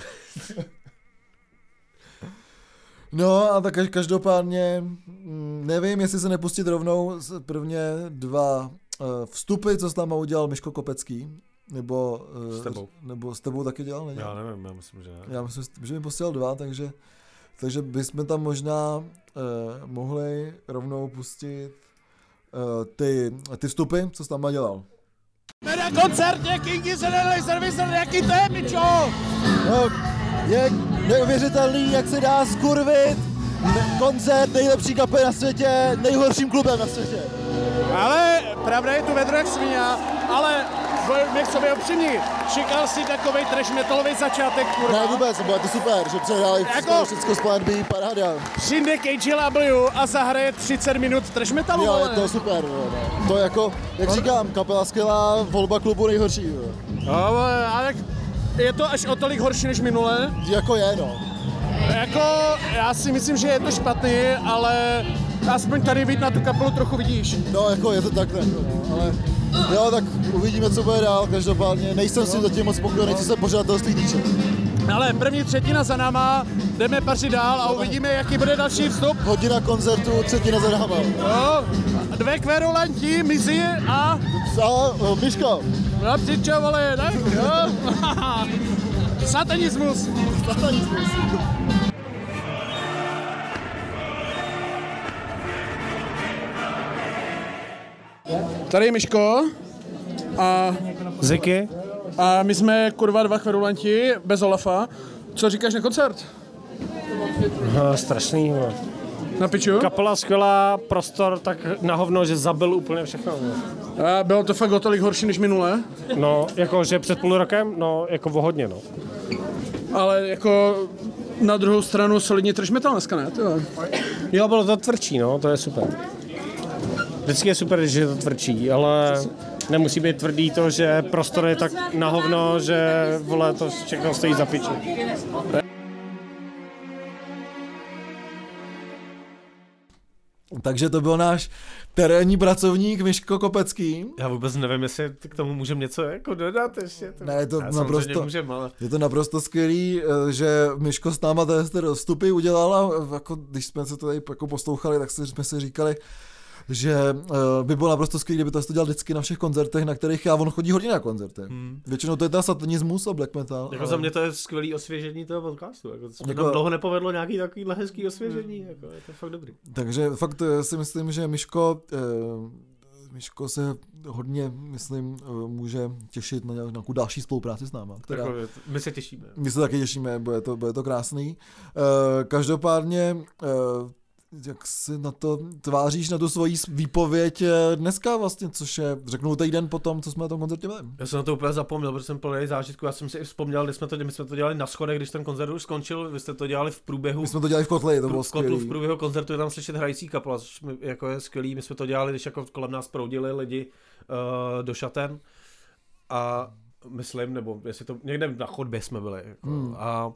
No a tak každopádně mm, nevím, jestli se nepustit rovnou prvně dva uh, vstupy, co s náma udělal Miško Kopecký. Nebo, uh, s tebou. Nebo s tebou taky dělal? Nedělal? Já nevím, já myslím, že ne. Já myslím, že mi posílal dva, takže, takže bychom tam možná uh, mohli rovnou pustit uh, ty, ty vstupy, co jsi tam dělal. Na koncertě Kingy Sedenlej Service, jaký to je, pičo? No, je neuvěřitelný, jak se dá skurvit koncert nejlepší kapely na světě, nejhorším klubem na světě. Ale pravda je tu vedro jak svině, ale k sobě upřímní. Čekal si takový trash metalový začátek, kurva? Ne, vůbec, bylo to super, že přehráli jako, všechno skladby, paráda. Přijde KGW a zahraje 30 minut trash metalu, Jo, je to super, no. To jako, jak říkám, kapela skvělá, volba klubu nejhorší. No, ale je to až o tolik horší než minule? Jako je, no. Jako, já si myslím, že je to špatný, ale aspoň tady vidět na tu kapelu trochu vidíš. No, jako je to tak, no, ale jo, tak uvidíme, co bude dál, každopádně nejsem si zatím moc spokojený, co se pořadatelství týče. Ale první třetina za náma, jdeme pařit dál a uvidíme, jaký bude další vstup. Hodina koncertu, třetina za náma. Jo, dvě kverulanti, mizi a... A uh, No přičo, vole, tak jo. Satanismus. satanismus. Tady je Miško a, Ziky? a my jsme kurva dva kverulanti bez Olafa. Co říkáš na koncert? No, strašný. No. Na piču? Kapela skvělá, prostor tak na hovno, že zabil úplně všechno. No. A bylo to fakt o tolik horší než minule, no, jako že před půl rokem, no, jako o hodně, no. ale jako na druhou stranu solidně trash metal dneska, ne? Jo, bylo to tvrdší, no, to je super. Vždycky je super, když je to tvrdší, ale nemusí být tvrdý to, že prostor je tak na hovno, že vole, to všechno stojí za piči. Takže to byl náš terénní pracovník Miško Kopecký. Já vůbec nevím, jestli k tomu můžeme něco jako dodat ještě. To... Ne, je to Já naprosto- Můžem, ale... Je to naprosto skvělý, eh, že Miško s náma tady ty rozstupy udělal a eh, jako, když jsme se to tady jako poslouchali, tak jsme si říkali, že uh, by bylo naprosto skvělé, kdyby to dělal vždycky na všech koncertech, na kterých já, on chodí hodně na koncerty. Hmm. Většinou to je ta satanismus a black metal. Jako za mě to je skvělý osvěžení toho podcastu. Jako, to se Jako- dlouho nepovedlo nějaký takovýhle hezký osvěžení. Jako, je to fakt dobrý. Takže fakt eh, si myslím, že Miško, eh, Miško se hodně, myslím, může těšit na nějakou další spolupráci s náma. Která, Jako, my se těšíme. My se taky těšíme, bude to, bude to krásný. Uh, každopádně, uh, jak si na to tváříš, na tu svoji výpověď eh, dneska vlastně, což je, řeknu, týden po tom, co jsme na tom koncertě byli. Já jsem na to úplně zapomněl, protože jsem plný zážitku. Já jsem si i vzpomněl, když jsme to, my jsme to dělali na schodech, když ten koncert už skončil, vy jste to dělali v průběhu. My jsme to dělali v kotli, to bylo v kotlu v průběhu koncertu je tam slyšet hrající kapela, což mi, jako je skvělý. My jsme to dělali, když jako kolem nás proudili lidi uh, do šaten. A myslím, nebo jestli to někde na chodbě jsme byli. Jako, Hmm. a,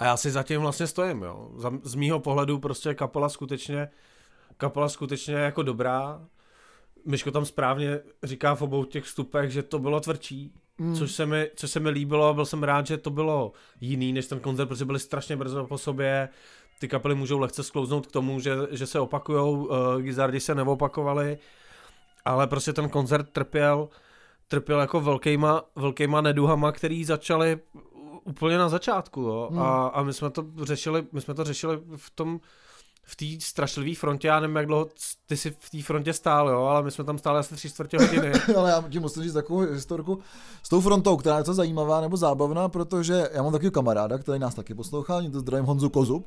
a já si zatím vlastně stojím, jo. Z mýho pohledu prostě kapela skutečně, kapela skutečně jako dobrá. Myško tam správně říká v obou těch vstupech, že to bylo tvrdší, Mm. což, se mi, což se mi líbilo, byl jsem rád, že to bylo jiný než ten koncert, protože byli strašně brzo po sobě, ty kapely můžou lehce sklouznout k tomu, že, že se opakujou, uh, Gizardi se neopakovali, ale prostě ten koncert trpěl, trpěl jako velkýma, velkýma neduhama, který začaly úplně na začátku, jo. Hmm. A, a my jsme to řešili, my jsme to řešili v tom, v té strašlivé frontě, já nevím, jak dlouho ty si v té frontě stál, jo, ale my jsme tam stáli asi tři čtvrtě hodiny. Ale já ti musím říct takovou historku s tou frontou, která je to zajímavá nebo zábavná, protože já mám takového kamaráda, který nás taky poslouchá, to zdravím Honzu Kozu.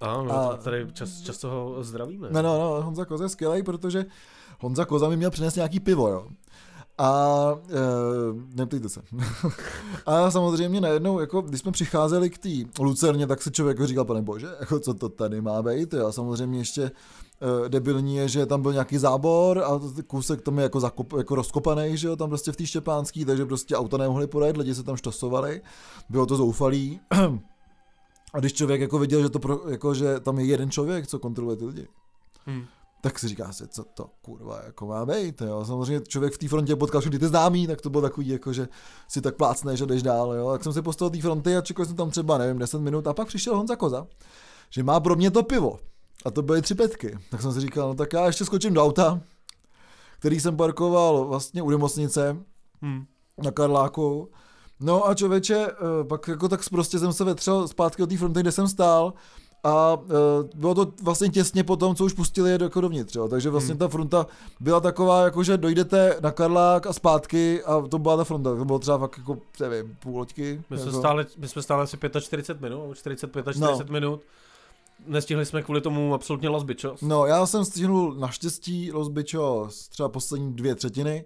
Ano, A- a... tady čas, často ho zdravíme. No, no, no, Honza Koza je skvělý, protože Honza Koza mi měl přinést nějaký pivo, jo. A e, neptejte se. a samozřejmě najednou, jako, když jsme přicházeli k té Lucerně, tak se člověk jako říkal, pane bože, jako, co to tady má být. A samozřejmě ještě e, debilní je, že tam byl nějaký zábor a kousek tam je jako, zakop, jako rozkopaný, že jo, tam prostě v té Štěpánský, takže prostě auta nemohli projet, lidi se tam štosovali, bylo to zoufalý. A když člověk jako viděl, že, to pro, jako, že tam je jeden člověk, co kontroluje ty lidi, Hmm. Tak si říká si, co to kurva jako má být, jo. Samozřejmě člověk v té frontě potkal všechny ty známý, tak to bylo takový, jako že si tak plácneš a jdeš dál, jo. Tak jsem si postavil té fronty a čekal jsem tam třeba, nevím, 10 minut a pak přišel Honza Koza, že má pro mě to pivo. A to byly tři petky. Tak jsem si říkal, no tak já ještě skočím do auta, který jsem parkoval vlastně u nemocnice Hmm. na Karláku. No a člověče, eh, pak jako tak prostě jsem se vetřel zpátky od té fronty, kde jsem stál a eh, bylo to vlastně těsně po tom, co už pustili je jako dovnitř, jo. takže vlastně Hmm. ta fronta byla taková, jako že dojdete na Karlák a zpátky a to byla ta fronta, to bylo třeba fakt jako, nevím, půl loďky. My jsme, jako. stáli, my jsme stáli asi 45 minut, 45 až No. 40 minut. Nestihli jsme kvůli tomu absolutně Bichos. No, já jsem stihnul naštěstí Los Bichos třeba poslední dvě třetiny,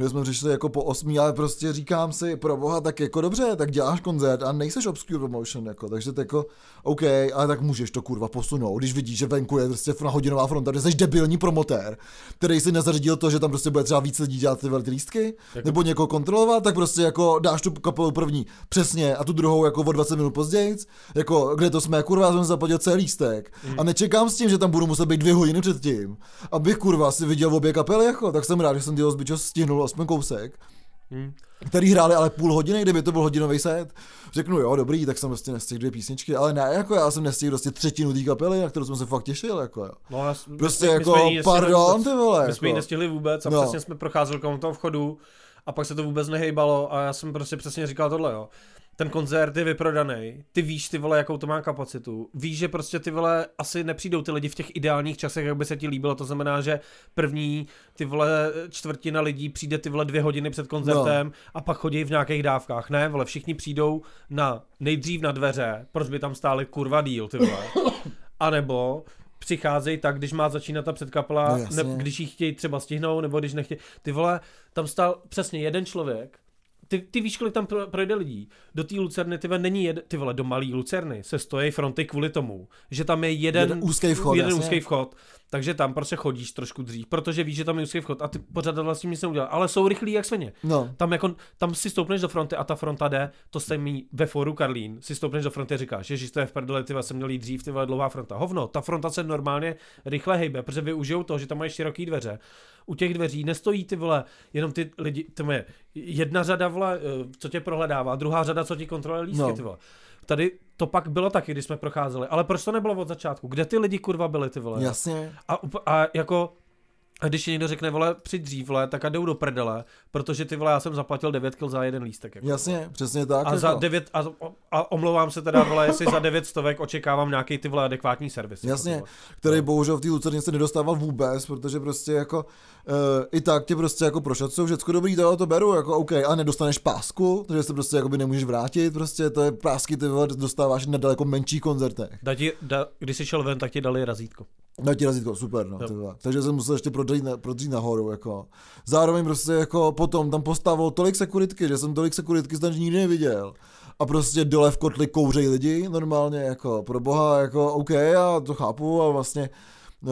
že jsme přišli jako po osmí, ale prostě říkám si, pro boha, tak jako dobře, tak děláš koncert a nejseš obscure promotion, jako, takže to jako, OK, ale tak můžeš to kurva posunout, když vidíš, že venku je prostě na hodinová fronta, že jsi debilní promotér, který si nezařadil to, že tam prostě bude třeba víc lidí dělat ty velké lístky, Jako- nebo někoho kontrolovat, tak prostě jako dáš tu kapelu první přesně a tu druhou jako o 20 minut později, jako kde to jsme, kurva, jsem zaplatil celý lístek. A nečekám s tím, že tam budu muset být dvě hodiny předtím, abych kurva si viděl obě kapely, jako, tak jsem rád, že jsem dělal zbyčo stihnul aspoň kousek. Hmm. který hráli ale půl hodiny, kdyby to byl hodinový set. Řeknu, jo, dobrý, tak jsem prostě nestihl dvě písničky, ale ne, jako já jsem nestihl prostě třetinu té kapely, na kterou jsem se fakt těšil, jako jo. No, já, s- Prostě my- my jako, jsme ji nestihli pardon, ty vole, My jsme ji jako. nestihli vůbec a No. přesně jsme procházeli kolem toho vchodu a pak se to vůbec nehejbalo a já jsem prostě přesně říkal tohle, jo. Ten koncert je vyprodaný, ty víš ty vole, jakou to má kapacitu, víš, že prostě ty vole asi nepřijdou ty lidi v těch ideálních časech, jak by se ti líbilo, to znamená, že první ty vole čtvrtina lidí přijde ty vole dvě hodiny před koncertem no. a pak chodí v nějakých dávkách, ne, vole, všichni přijdou na nejdřív na dveře, proč by tam stáli kurva díl, ty vole, a nebo přicházejí tak, když má začínat ta předkapela, No no, jasně. ne, když ji chtějí třeba stihnout, nebo když nechtějí. Ty vole, tam stál přesně jeden člověk, ty, ty víš, kolik tam pro- projde lidí. Do té Lucerny, ty není jed, ty vole, do malý Lucerny se stojí fronty kvůli tomu, že tam je jeden, Jeden úzký vchod, jeden jasně. úzký vchod, takže tam prostě chodíš trošku dřív, protože víš, že tam je úzký vchod a ty pořád vlastně nic neudělal, ale jsou rychlí jak svině. No, Tam, jako, tam si stoupneš do fronty a ta fronta jde, to se mi ve foru Karlín, si stoupneš do fronty a říkáš, že to je v prdeli, ty jsem měl jít dřív, ty vole, dlouhá fronta. Hovno, ta fronta se normálně rychle hejbe, protože využijou to, že tam mají široký dveře. U těch dveří nestojí ty vole, jenom ty lidi, to je jedna řada vole, eh, co tě prohledává, druhá řada, co ti kontroluje lístky, No. ty vole. Tady to pak bylo taky, když jsme procházeli, ale proč to nebylo od začátku? Kde ty lidi kurva byli ty vole? jasně. A, a jako, a když někdo řekne, vole, přijď dřív, vole, tak a jdou do prdele, protože ty vole, já jsem zaplatil 9 kil za jeden lístek. Jako, Jasně, přesně tak. A jako. za 9, a, a, omlouvám se teda, vole, jestli za 9 stovek očekávám nějaký ty vole adekvátní servis. jako, Jasně, vole. který bohužel v té Lucerně se nedostával vůbec, protože prostě jako uh, i tak tě prostě jako prošacujou, všecko dobrý, to, to beru, jako OK, ale nedostaneš pásku, takže se prostě jakoby nemůžeš vrátit, prostě to je pásky, ty vole, dostáváš na daleko menších koncertech. Da ti, da, když jsi šel ven, tak ti dali razítko. Na ti razítko, super, no, vole. Takže jsem musel ještě prodřít, na, prodřít nahoru, jako. Zároveň prostě jako potom tam postavilo tolik sekuritky, že jsem tolik sekuritky tam nikdy neviděl. A prostě dole v kotli kouřej lidi normálně, jako pro boha, jako OK, já to chápu, ale vlastně eh,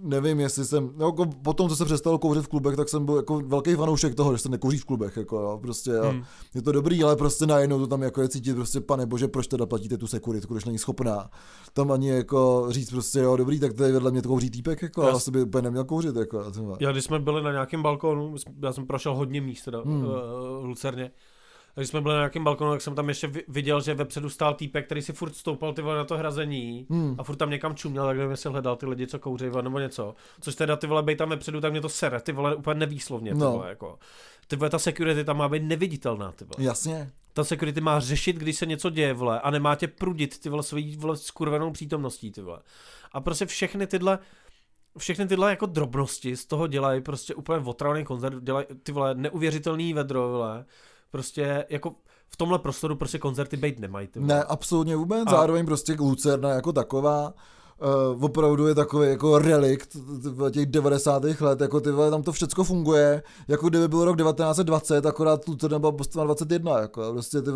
nevím, jestli jsem, no, jako potom, co se přestalo kouřit v klubech, tak jsem byl jako velký fanoušek toho, že se nekouří v klubech, jako jo, prostě, jo. Hmm. je to dobrý, ale prostě najednou to tam jako je cítit, prostě pane bože, proč teda platíte tu sekuritku, když není schopná tam ani jako říct prostě, jo, dobrý, tak tady vedle mě to kouří týpek, jako, Já asi by úplně neměl kouřit, jako. Já když jsme byli na nějakém balkónu, já jsem prošel hodně míst teda Hmm. v Lucerně, a když jsme byli na nějakém balkonu, tak jsem tam ještě vi- viděl, že vepředu stál týpek, který si furt stoupal ty vole na to hrazení Hmm. a furt tam někam čuměl, tak nevím, jestli hledal ty lidi, co kouří nebo něco. Což teda ty vole, bej tam vepředu, tak mě to sere, ty vole, úplně nevýslovně, ty No. vole, jako. Ty vole, ta security tam má být neviditelná, ty vole. Jasně, Ta security má řešit, když se něco děje, vole, a nemá tě prudit, ty vole, svojí, vole, skurvenou přítomností, ty vole. A prostě všechny tyhle, všechny tyhle jako drobnosti z toho dělají prostě úplně otravný koncert, dělají ty vole neuvěřitelný vedro, vole. Prostě jako v tomhle prostoru prostě koncerty být nemají, ty ne, absolutně vůbec, A- zároveň prostě Lucerna jako taková, Uh, opravdu je takový jako relikt těch 90. let, jako ty tam to všecko funguje, jako kdyby byl rok 1920, akorát Lucerna byla postavena 21, jako. Prostě ty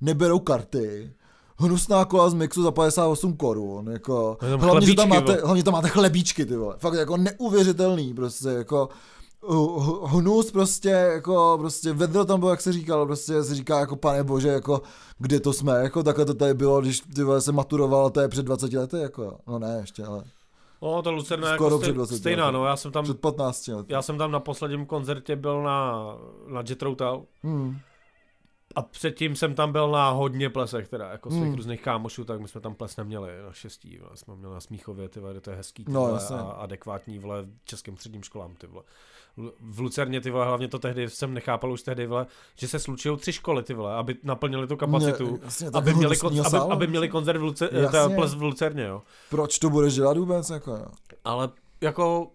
neberou karty, hnusná kola z mixu za 58 korun, jako, hlavně, že tam chlebíčky, máte, hlavně tam máte chlebíčky, ty vole, fakt jako neuvěřitelný, prostě jako, hnus prostě, jako prostě vedro tam bylo, jak se říkalo, prostě se říká jako pane bože, jako kde to jsme, jako takhle to tady bylo, když ty vole, se maturoval, to je před 20 lety, jako, no ne ještě, ale No, ta Lucerna je jako před stej, 20 stejná, lety. no, já jsem tam, před 15 lety. já jsem tam na posledním koncertě byl na, na Jet Routal Hmm. a předtím jsem tam byl na hodně plesech, teda jako svých Hmm. různých kámošů, tak my jsme tam ples neměli, na šestí, vole, jsme měli na Smíchově, ty vole, to je hezký, ty No, vole, jasně. a adekvátní, vole, českým středním školám, ty vole. V Lucerně, ty vole, hlavně to tehdy jsem nechápal už tehdy, vole, že se slučují tři školy, ty vole, aby naplnili tu kapacitu, Ne, jasně, aby měli, kon, aby, aby měli koncert v Luce, Jasně. ples v Lucerně, jo. Proč to budeš dělat vůbec, jako jo? Ale jako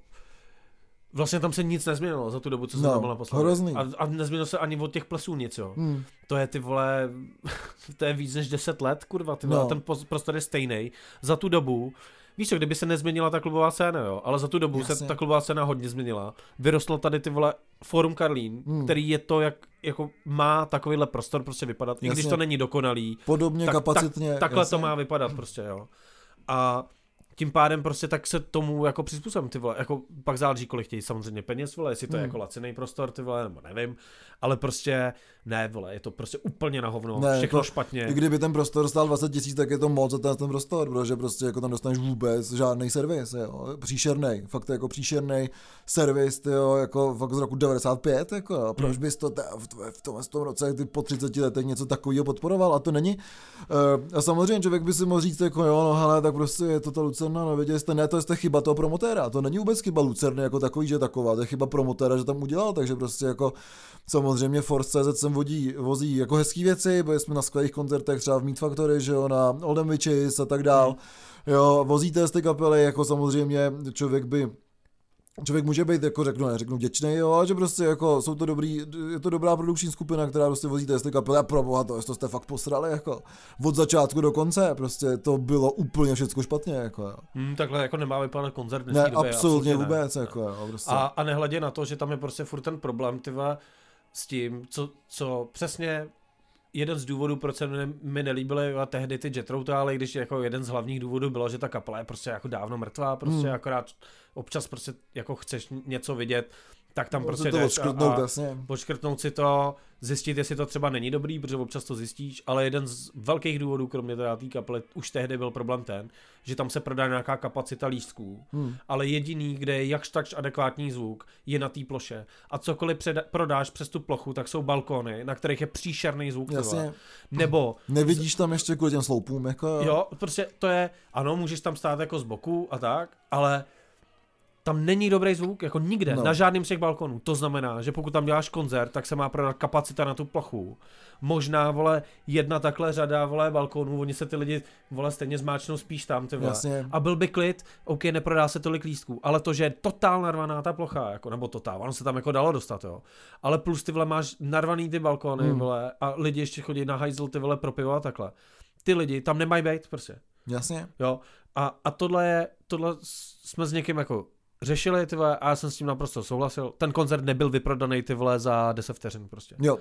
vlastně tam se nic nezměnilo za tu dobu, co jsem No, tam byl naposledy. hrozný. A, a nezměnilo se ani od těch plesů nic, jo. Hmm. To je ty vole, to je víc než 10 let, kurva, ty vole, No. ten prostor je stejný. Za tu dobu, víš co, kdyby se nezměnila ta klubová scéna, jo, ale za tu dobu Jasně. se ta klubová scéna hodně změnila. Vyrostlo tady ty vole Forum Karlín, Hmm. který je to, jak jako má takovýhle prostor prostě vypadat, i když Jasně. to není dokonalý, Podobně tak, kapacitně. tak, takhle jasně. to má vypadat prostě, jo. A tím pádem prostě tak se tomu jako přizpůsobím, ty vole, jako pak záleží, kolik chtějí samozřejmě peněz, vole, jestli to je Hmm. jako laciný prostor, ty vole, nebo nevím, ale prostě ne, vole, je to prostě úplně na hovno, Ne, všechno jako- špatně. I kdyby ten prostor stál 20 tisíc, tak je to moc za ten, ten prostor, protože prostě jako tam dostaneš vůbec žádný servis, jo. Příšerný, fakt jako příšerný servis, jo, jako fakt z roku 95, jako jo. Proč bys to ta, v, v, tom, v tom roce ty po 30 letech něco takového podporoval a to není. Uh, a samozřejmě člověk by si mohl říct, jako jo, no hele, tak prostě je to ta Lucerna, no věděli jste, ne, to je to chyba toho promotéra, to není vůbec chyba Lucerny jako takový, že je taková, to je chyba promotéra, že tam udělal, takže prostě jako samozřejmě Force.cz sem vodí, vozí jako hezký věci, byli jsme na skvělých koncertech třeba v Meat Factory, že jo, na Oldham Witches a tak dál. Jo, vozíte z ty kapely, jako samozřejmě člověk by Člověk může být, jako řeknu, neřeknu vděčný, jo, ale že prostě jako jsou to dobrý, je to dobrá produkční skupina, která prostě vozí ty kapely a pro boha to, to jste fakt posrali, jako od začátku do konce, prostě to bylo úplně všechno špatně, jako jo. Hmm, takhle jako nemá vypadat koncert v Ne, době, absolutně ne. vůbec, jako jo, prostě. A, a nehledě na to, že tam je prostě furt ten problém, tyva, s tím, co, co přesně jeden z důvodů, proč se mi- nelíbily tehdy ty Jetroutaly, když jako jeden z hlavních důvodů bylo, že ta kapela je prostě jako dávno mrtvá, prostě Hmm. akorát občas prostě jako chceš něco vidět, tak tam prostě to jdeš odškrtnout, a, jasně. podškrtnout si to, zjistit, jestli to třeba není dobrý, protože občas to zjistíš, ale jeden z velkých důvodů, kromě teda té kapely, už tehdy byl problém ten, že tam se prodá nějaká kapacita lístků, Hmm. ale jediný, kde je jakž takž adekvátní zvuk, je na té ploše. A cokoliv předa- prodáš přes tu plochu, tak jsou balkony, na kterých je příšerný zvuk. Jasně, Nebo, nevidíš tam ještě kvůli těm sloupům, jako jo, prostě to je, ano, můžeš tam stát jako z boku a tak, ale tam není dobrý zvuk, jako nikde, No. na žádném z těch balkonů. To znamená, že pokud tam děláš koncert, tak se má prodat kapacita na tu plochu. Možná, vole, jedna takhle řada, vole, balkonů, oni se ty lidi, vole, stejně zmáčnou spíš tam, ty vole. Jasně. A byl by klid, OK, neprodá se tolik lístků, ale to, že je totál narvaná ta plocha, jako, nebo totál, ono se tam jako dalo dostat, jo. Ale plus ty vole máš narvaný ty balkony, Hmm. vole, a lidi ještě chodí na hajzl, ty vole, pro pivo a takhle. Ty lidi tam nemají být, prostě. Jasně. Jo, a, a tohle je, tohle jsme s někým jako řešili, ty vole, a já jsem s tím naprosto souhlasil. Ten koncert nebyl vyprodaný, ty vole, za 10 vteřin prostě. Jo,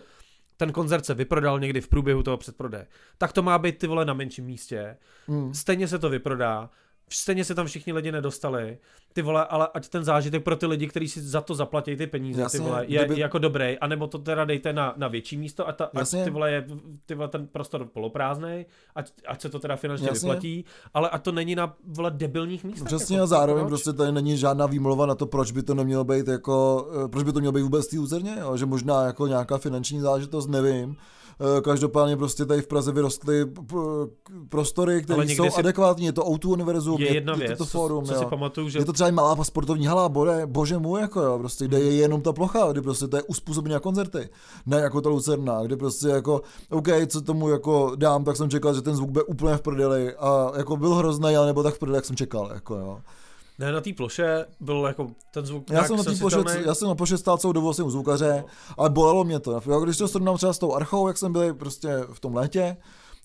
Ten koncert se vyprodal někdy v průběhu toho předprodeje. Tak to má být ty vole na menším místě. mm. Stejně se to vyprodá. Stejně se tam všichni lidi nedostali. Ty vole, ale ať ten zážitek pro ty lidi, kteří si za to zaplatí ty peníze, Jasně, ty vole, je kdyby- jako dobrý, anebo to teda dejte na, na větší místo, a ta, ať Jasně. ty vole je ty vole, ten prostor poloprázdnej, ať, ať se to teda finančně Jasně. vyplatí, ale ať to není na vole debilních místech. Přesně jako, a zároveň proč? prostě tady není žádná výmluva na to, proč by to nemělo být jako, eh, proč by to mělo být vůbec té úzerně, jo? že možná jako nějaká finanční záležitost, nevím. Eh, Každopádně prostě tady v Praze vyrostly prostory, které jsou si- adekvátní, je to O2 univerzum, je jedna je věc, to co, fórum, co jo. si pamatuju, že Je to třeba i malá sportovní hala, bore, bože můj, jako jo, prostě, kde je jenom ta plocha, kdy prostě to je uspůsobené na koncerty, ne jako ta Lucerna, kde prostě jako, OK, co tomu jako dám, tak jsem čekal, že ten zvuk bude úplně v prdeli a jako byl hrozný, ale nebo tak v prdeli, jak jsem čekal, jako jo. Ne, na té ploše byl jako ten zvuk Já jsem, na snesitelný. ploše, já jsem na ploše stál celou dobu vlastně u zvukaře, ale bolelo mě to. Jo, když to srovnám třeba s tou archou, jak jsem byl prostě v tom létě,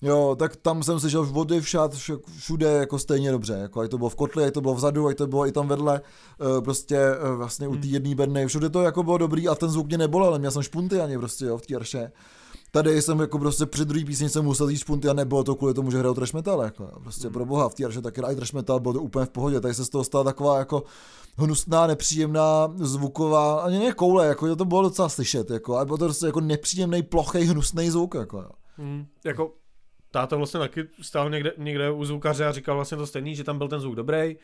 Jo, tak tam jsem slyšel vody všad, všude jako stejně dobře, jako ať to bylo v kotli, ať to bylo vzadu, ať to bylo i tam vedle, eh, prostě eh, vlastně u té jedné bedny, všude to jako bylo dobrý a ten zvuk mě nebolel, ale měl jsem špunty ani prostě jo, v té arše. Tady jsem jako prostě při druhý písni jsem musel jít špunty a nebylo to kvůli tomu, že hrajou trash metal, jako, prostě pro boha, v té arše taky hrají trash metal, bylo to úplně v pohodě, tady se z toho stala taková jako hnusná, nepříjemná, zvuková, ani ne koule, jako to bylo docela slyšet, jako, ale bylo to prostě jako nepříjemný, plochý, hnusný zvuk, jako, jo. Hmm, jako táta vlastně taky stál někde, někde u zvukaře a říkal vlastně to stejný, že tam byl ten zvuk dobrý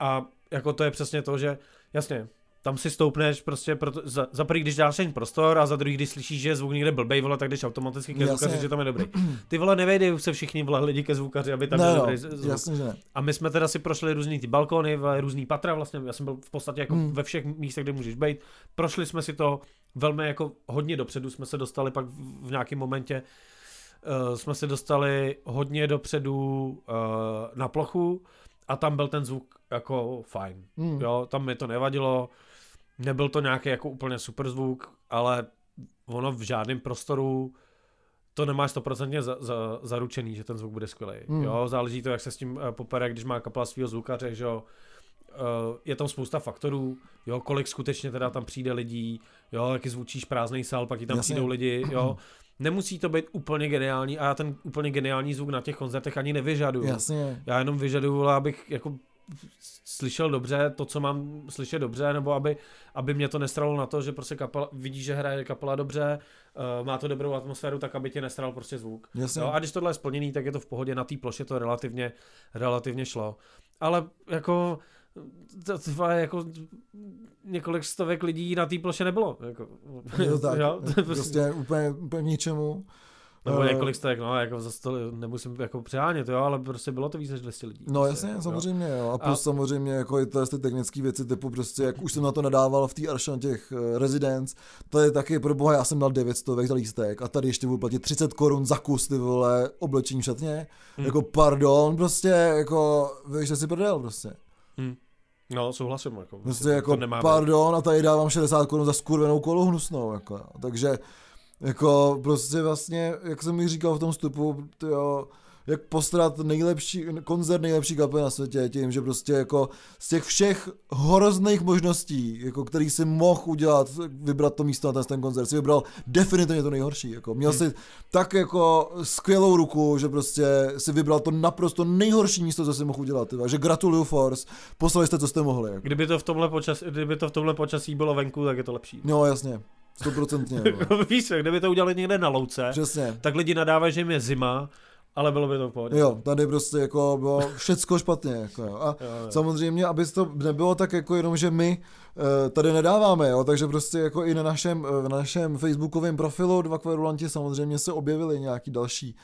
a jako to je přesně to, že jasně, tam si stoupneš prostě, proto, za, za prvý, když dáš ten prostor a za druhý, když slyšíš, že je zvuk někde blbej, vole, tak jdeš automaticky ke Jasně. zvukaři, že tam je dobrý. Ty vole, nevejdej se všichni vole lidi ke zvukaři, aby tam Ne, byl no, dobrý zvuk. jasně, že ne. A my jsme teda si prošli různý ty balkony, různý patra vlastně, já jsem byl v podstatě jako Hmm. hmm. ve všech místech, kde můžeš být. Prošli jsme si to velmi jako hodně dopředu, jsme se dostali pak v, v nějakém momentě, uh, jsme se dostali hodně dopředu uh, na plochu a tam byl ten zvuk jako fajn. Hmm. Jo, tam mi to nevadilo, nebyl to nějaký jako úplně super zvuk, ale ono v žádném prostoru to nemáš stoprocentně za, za, zaručený, že ten zvuk bude skvělý. Hmm. Jo, záleží to, jak se s tím eh, popere, když má kapela svého zvukaře, že jo. Eh, je tam spousta faktorů, jo, kolik skutečně teda tam přijde lidí, jo, jaký zvučíš prázdný sál, pak ti tam Jasně. přijdou lidi, jo. nemusí to být úplně geniální a já ten úplně geniální zvuk na těch koncertech ani nevyžaduju. Jasně. Já jenom vyžaduju, abych jako slyšel dobře to, co mám slyšet dobře, nebo aby, aby mě to nestralo na to, že prostě kapela, vidí, že hraje kapela dobře, uh, má to dobrou atmosféru, tak aby tě nestral prostě zvuk. Jasně. Jo, a když tohle je splněný, tak je to v pohodě, na té ploše to relativně, relativně šlo. Ale jako to, to je jako několik stovek lidí na té ploše nebylo. Jako, Jo, tak. jo, to je prostě, prostě úplně, úplně ničemu. Nebo Eh, několik stovek, no, jako zase to nemusím jako přehánět, jo, ale prostě bylo to víc než 200 lidí. No prostě, jasně, jo. samozřejmě, jo. A plus A- samozřejmě jako i to ty technické věci typu prostě, jak už jsem na to nadával v té Aršan těch uh, Residence, to je taky pro boha, já jsem dal 900 za lístek a tady ještě budu platit 30 korun za kus ty vole oblečení šatně. Hmm. Jako pardon, prostě jako, víš, že si prdel prostě. No, souhlasím. Jako, Prostě to jako nemá být. pardon a tady dávám 60 korun za skurvenou kolu hnusnou, jako, takže jako prostě vlastně, jak jsem mi říkal v tom vstupu, jo, jak postrat nejlepší, koncert nejlepší kapely na světě tím, že prostě jako z těch všech hrozných možností, jako který si mohl udělat, vybrat to místo na ten, ten koncert, si vybral definitivně to nejhorší, jako měl si tak jako skvělou ruku, že prostě si vybral to naprosto nejhorší místo, co si mohl udělat, tyva. že gratuluju Force, poslali jste, co jste mohli. Jako. Kdyby to, v tomhle počasí, kdyby to v tomhle počasí bylo venku, tak je to lepší. No jasně, stoprocentně. vole. Víš kdyby to udělali někde na louce, Přesně. tak lidi nadávají, že jim je zima, ale bylo by to v pohodě. Jo, tady prostě jako bylo všecko špatně. Jako jo. A Jo, jo. samozřejmě, aby to nebylo tak jako jenom, že my eh, tady nedáváme, jo, takže prostě jako i na našem, eh, na našem facebookovém profilu Dva kverulanti samozřejmě se objevily nějaký další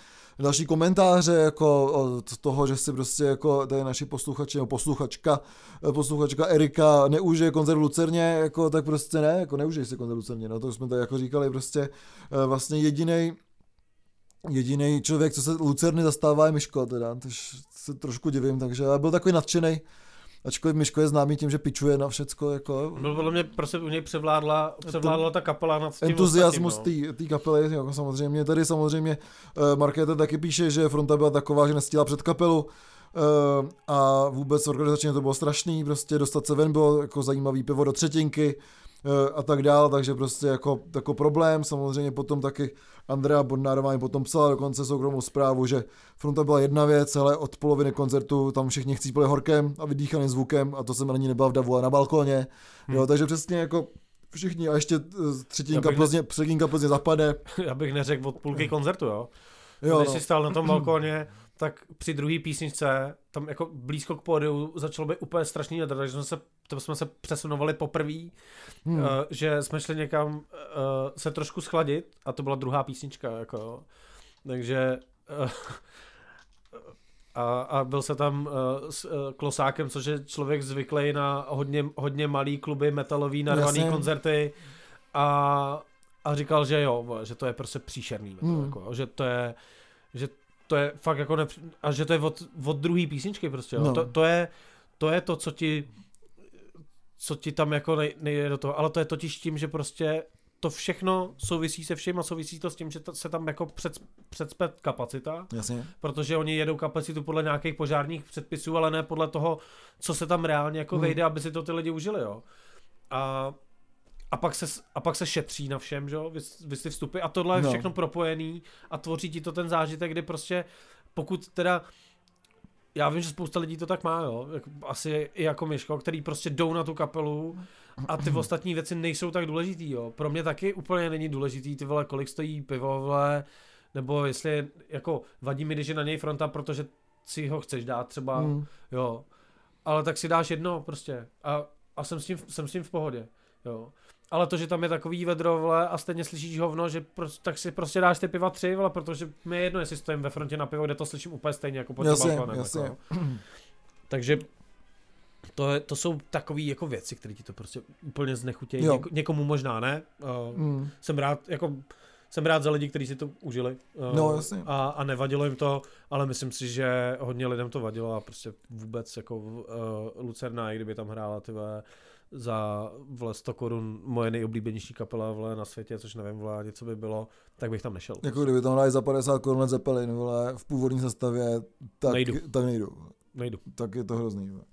další komentáře jako od toho, že si prostě jako tady naši posluchači nebo posluchačka, eh, posluchačka Erika neužije koncert v Lucerně, jako tak prostě ne, jako neužij si koncert v Lucerně, no to jsme tady jako říkali, prostě eh, vlastně jediný jediný člověk, co se Lucerny zastává, je Miško, teda, tož se trošku divím, takže byl takový nadšený, ačkoliv Miško je známý tím, že pičuje na všecko, jako Byl podle mě prostě u něj převládla, převládla ta kapela nad tím entuziasmus no. té kapely, jako samozřejmě. Tady samozřejmě uh, Markéta taky píše, že fronta byla taková, že nestíla před kapelu, Uh, a vůbec organizačně to bylo strašný, prostě dostat se ven bylo jako zajímavý pivo do třetinky uh, a tak dál, takže prostě jako, jako problém, samozřejmě potom taky Andrea Bodnárová mi potom psala dokonce soukromou zprávu, že fronta byla jedna věc, ale od poloviny koncertu tam všichni chcípili horkem a vydýchaným zvukem a to jsem na ní nebyl v davu, ale na balkóně, hmm. jo, takže přesně jako všichni a ještě eh, třetinka ne- Plzně, třetinka Plzně zapade. Já bych neřekl od půlky koncertu, jo. Jo, Když no. jsi stál na tom balkóně, tak při druhé písničce, tam jako blízko k pódiu, začalo být úplně strašný jadr, takže jsme se, to jsme se přesunovali poprvé, Hmm. uh, že jsme šli někam uh, se trošku schladit a to byla druhá písnička, jako. Takže uh, a, a byl se tam uh, s uh, Klosákem, což je člověk zvyklý na hodně, hodně malý kluby, metalový, narvaný Jasně. koncerty a, a říkal, že jo, že to je prostě příšerný, Hmm. hmm. jako, že to je, že to je fakt jako nepř... a že to je od, od druhé písničky prostě, jo. No. To, to, je, to je to, co ti co ti tam jako nej, nejde do toho, ale to je totiž tím, že prostě to všechno souvisí se vším a souvisí to s tím, že to, se tam jako před, předspe kapacita, Jasně. protože oni jedou kapacitu podle nějakých požárních předpisů, ale ne podle toho, co se tam reálně jako Hmm. vejde, aby si to ty lidi užili, jo. A, a, pak, se, a pak se šetří na všem, že jo, vy, vy ty vstupy a tohle je No. všechno propojený a tvoří ti to ten zážitek, kdy prostě pokud teda já vím, že spousta lidí to tak má, jo, jako, asi i jako Myško, který prostě jdou na tu kapelu a ty ostatní věci nejsou tak důležitý, jo. Pro mě taky úplně není důležitý, ty vole, kolik stojí pivo, vole, nebo jestli, jako, vadí mi, když je na něj fronta, protože si ho chceš dát třeba, Hmm. jo. Ale tak si dáš jedno prostě a, a jsem, s tím, jsem s tím v pohodě, jo. Ale to, že tam je takový vedro, vole, a stejně slyšíš hovno, že pro, tak si prostě dáš ty piva tři, vole, protože mi je jedno, jestli stojím ve frontě na pivo, kde to slyším úplně stejně jako pod Jasně, balkónem. jasně. Jako. Takže to, je, to jsou takové jako věci, které ti to prostě úplně znechutějí. Něk, někomu možná ne. Uh, Hmm. jsem rád, jako jsem rád za lidi, kteří si to užili. Uh, No, jasně. a, a nevadilo jim to, ale myslím si, že hodně lidem to vadilo a prostě vůbec jako uh, Lucerna, i kdyby tam hrála ty vole, za vole 100 korun moje nejoblíbenější kapela vole, na světě, což nevím, vole, něco by bylo, tak bych tam nešel. Jako kdyby tam hráli za 50 korun Zeppelin, vole, v původní sestavě, tak Nejdu. tak nejdu. Nejdu. Tak je to hrozný. vole.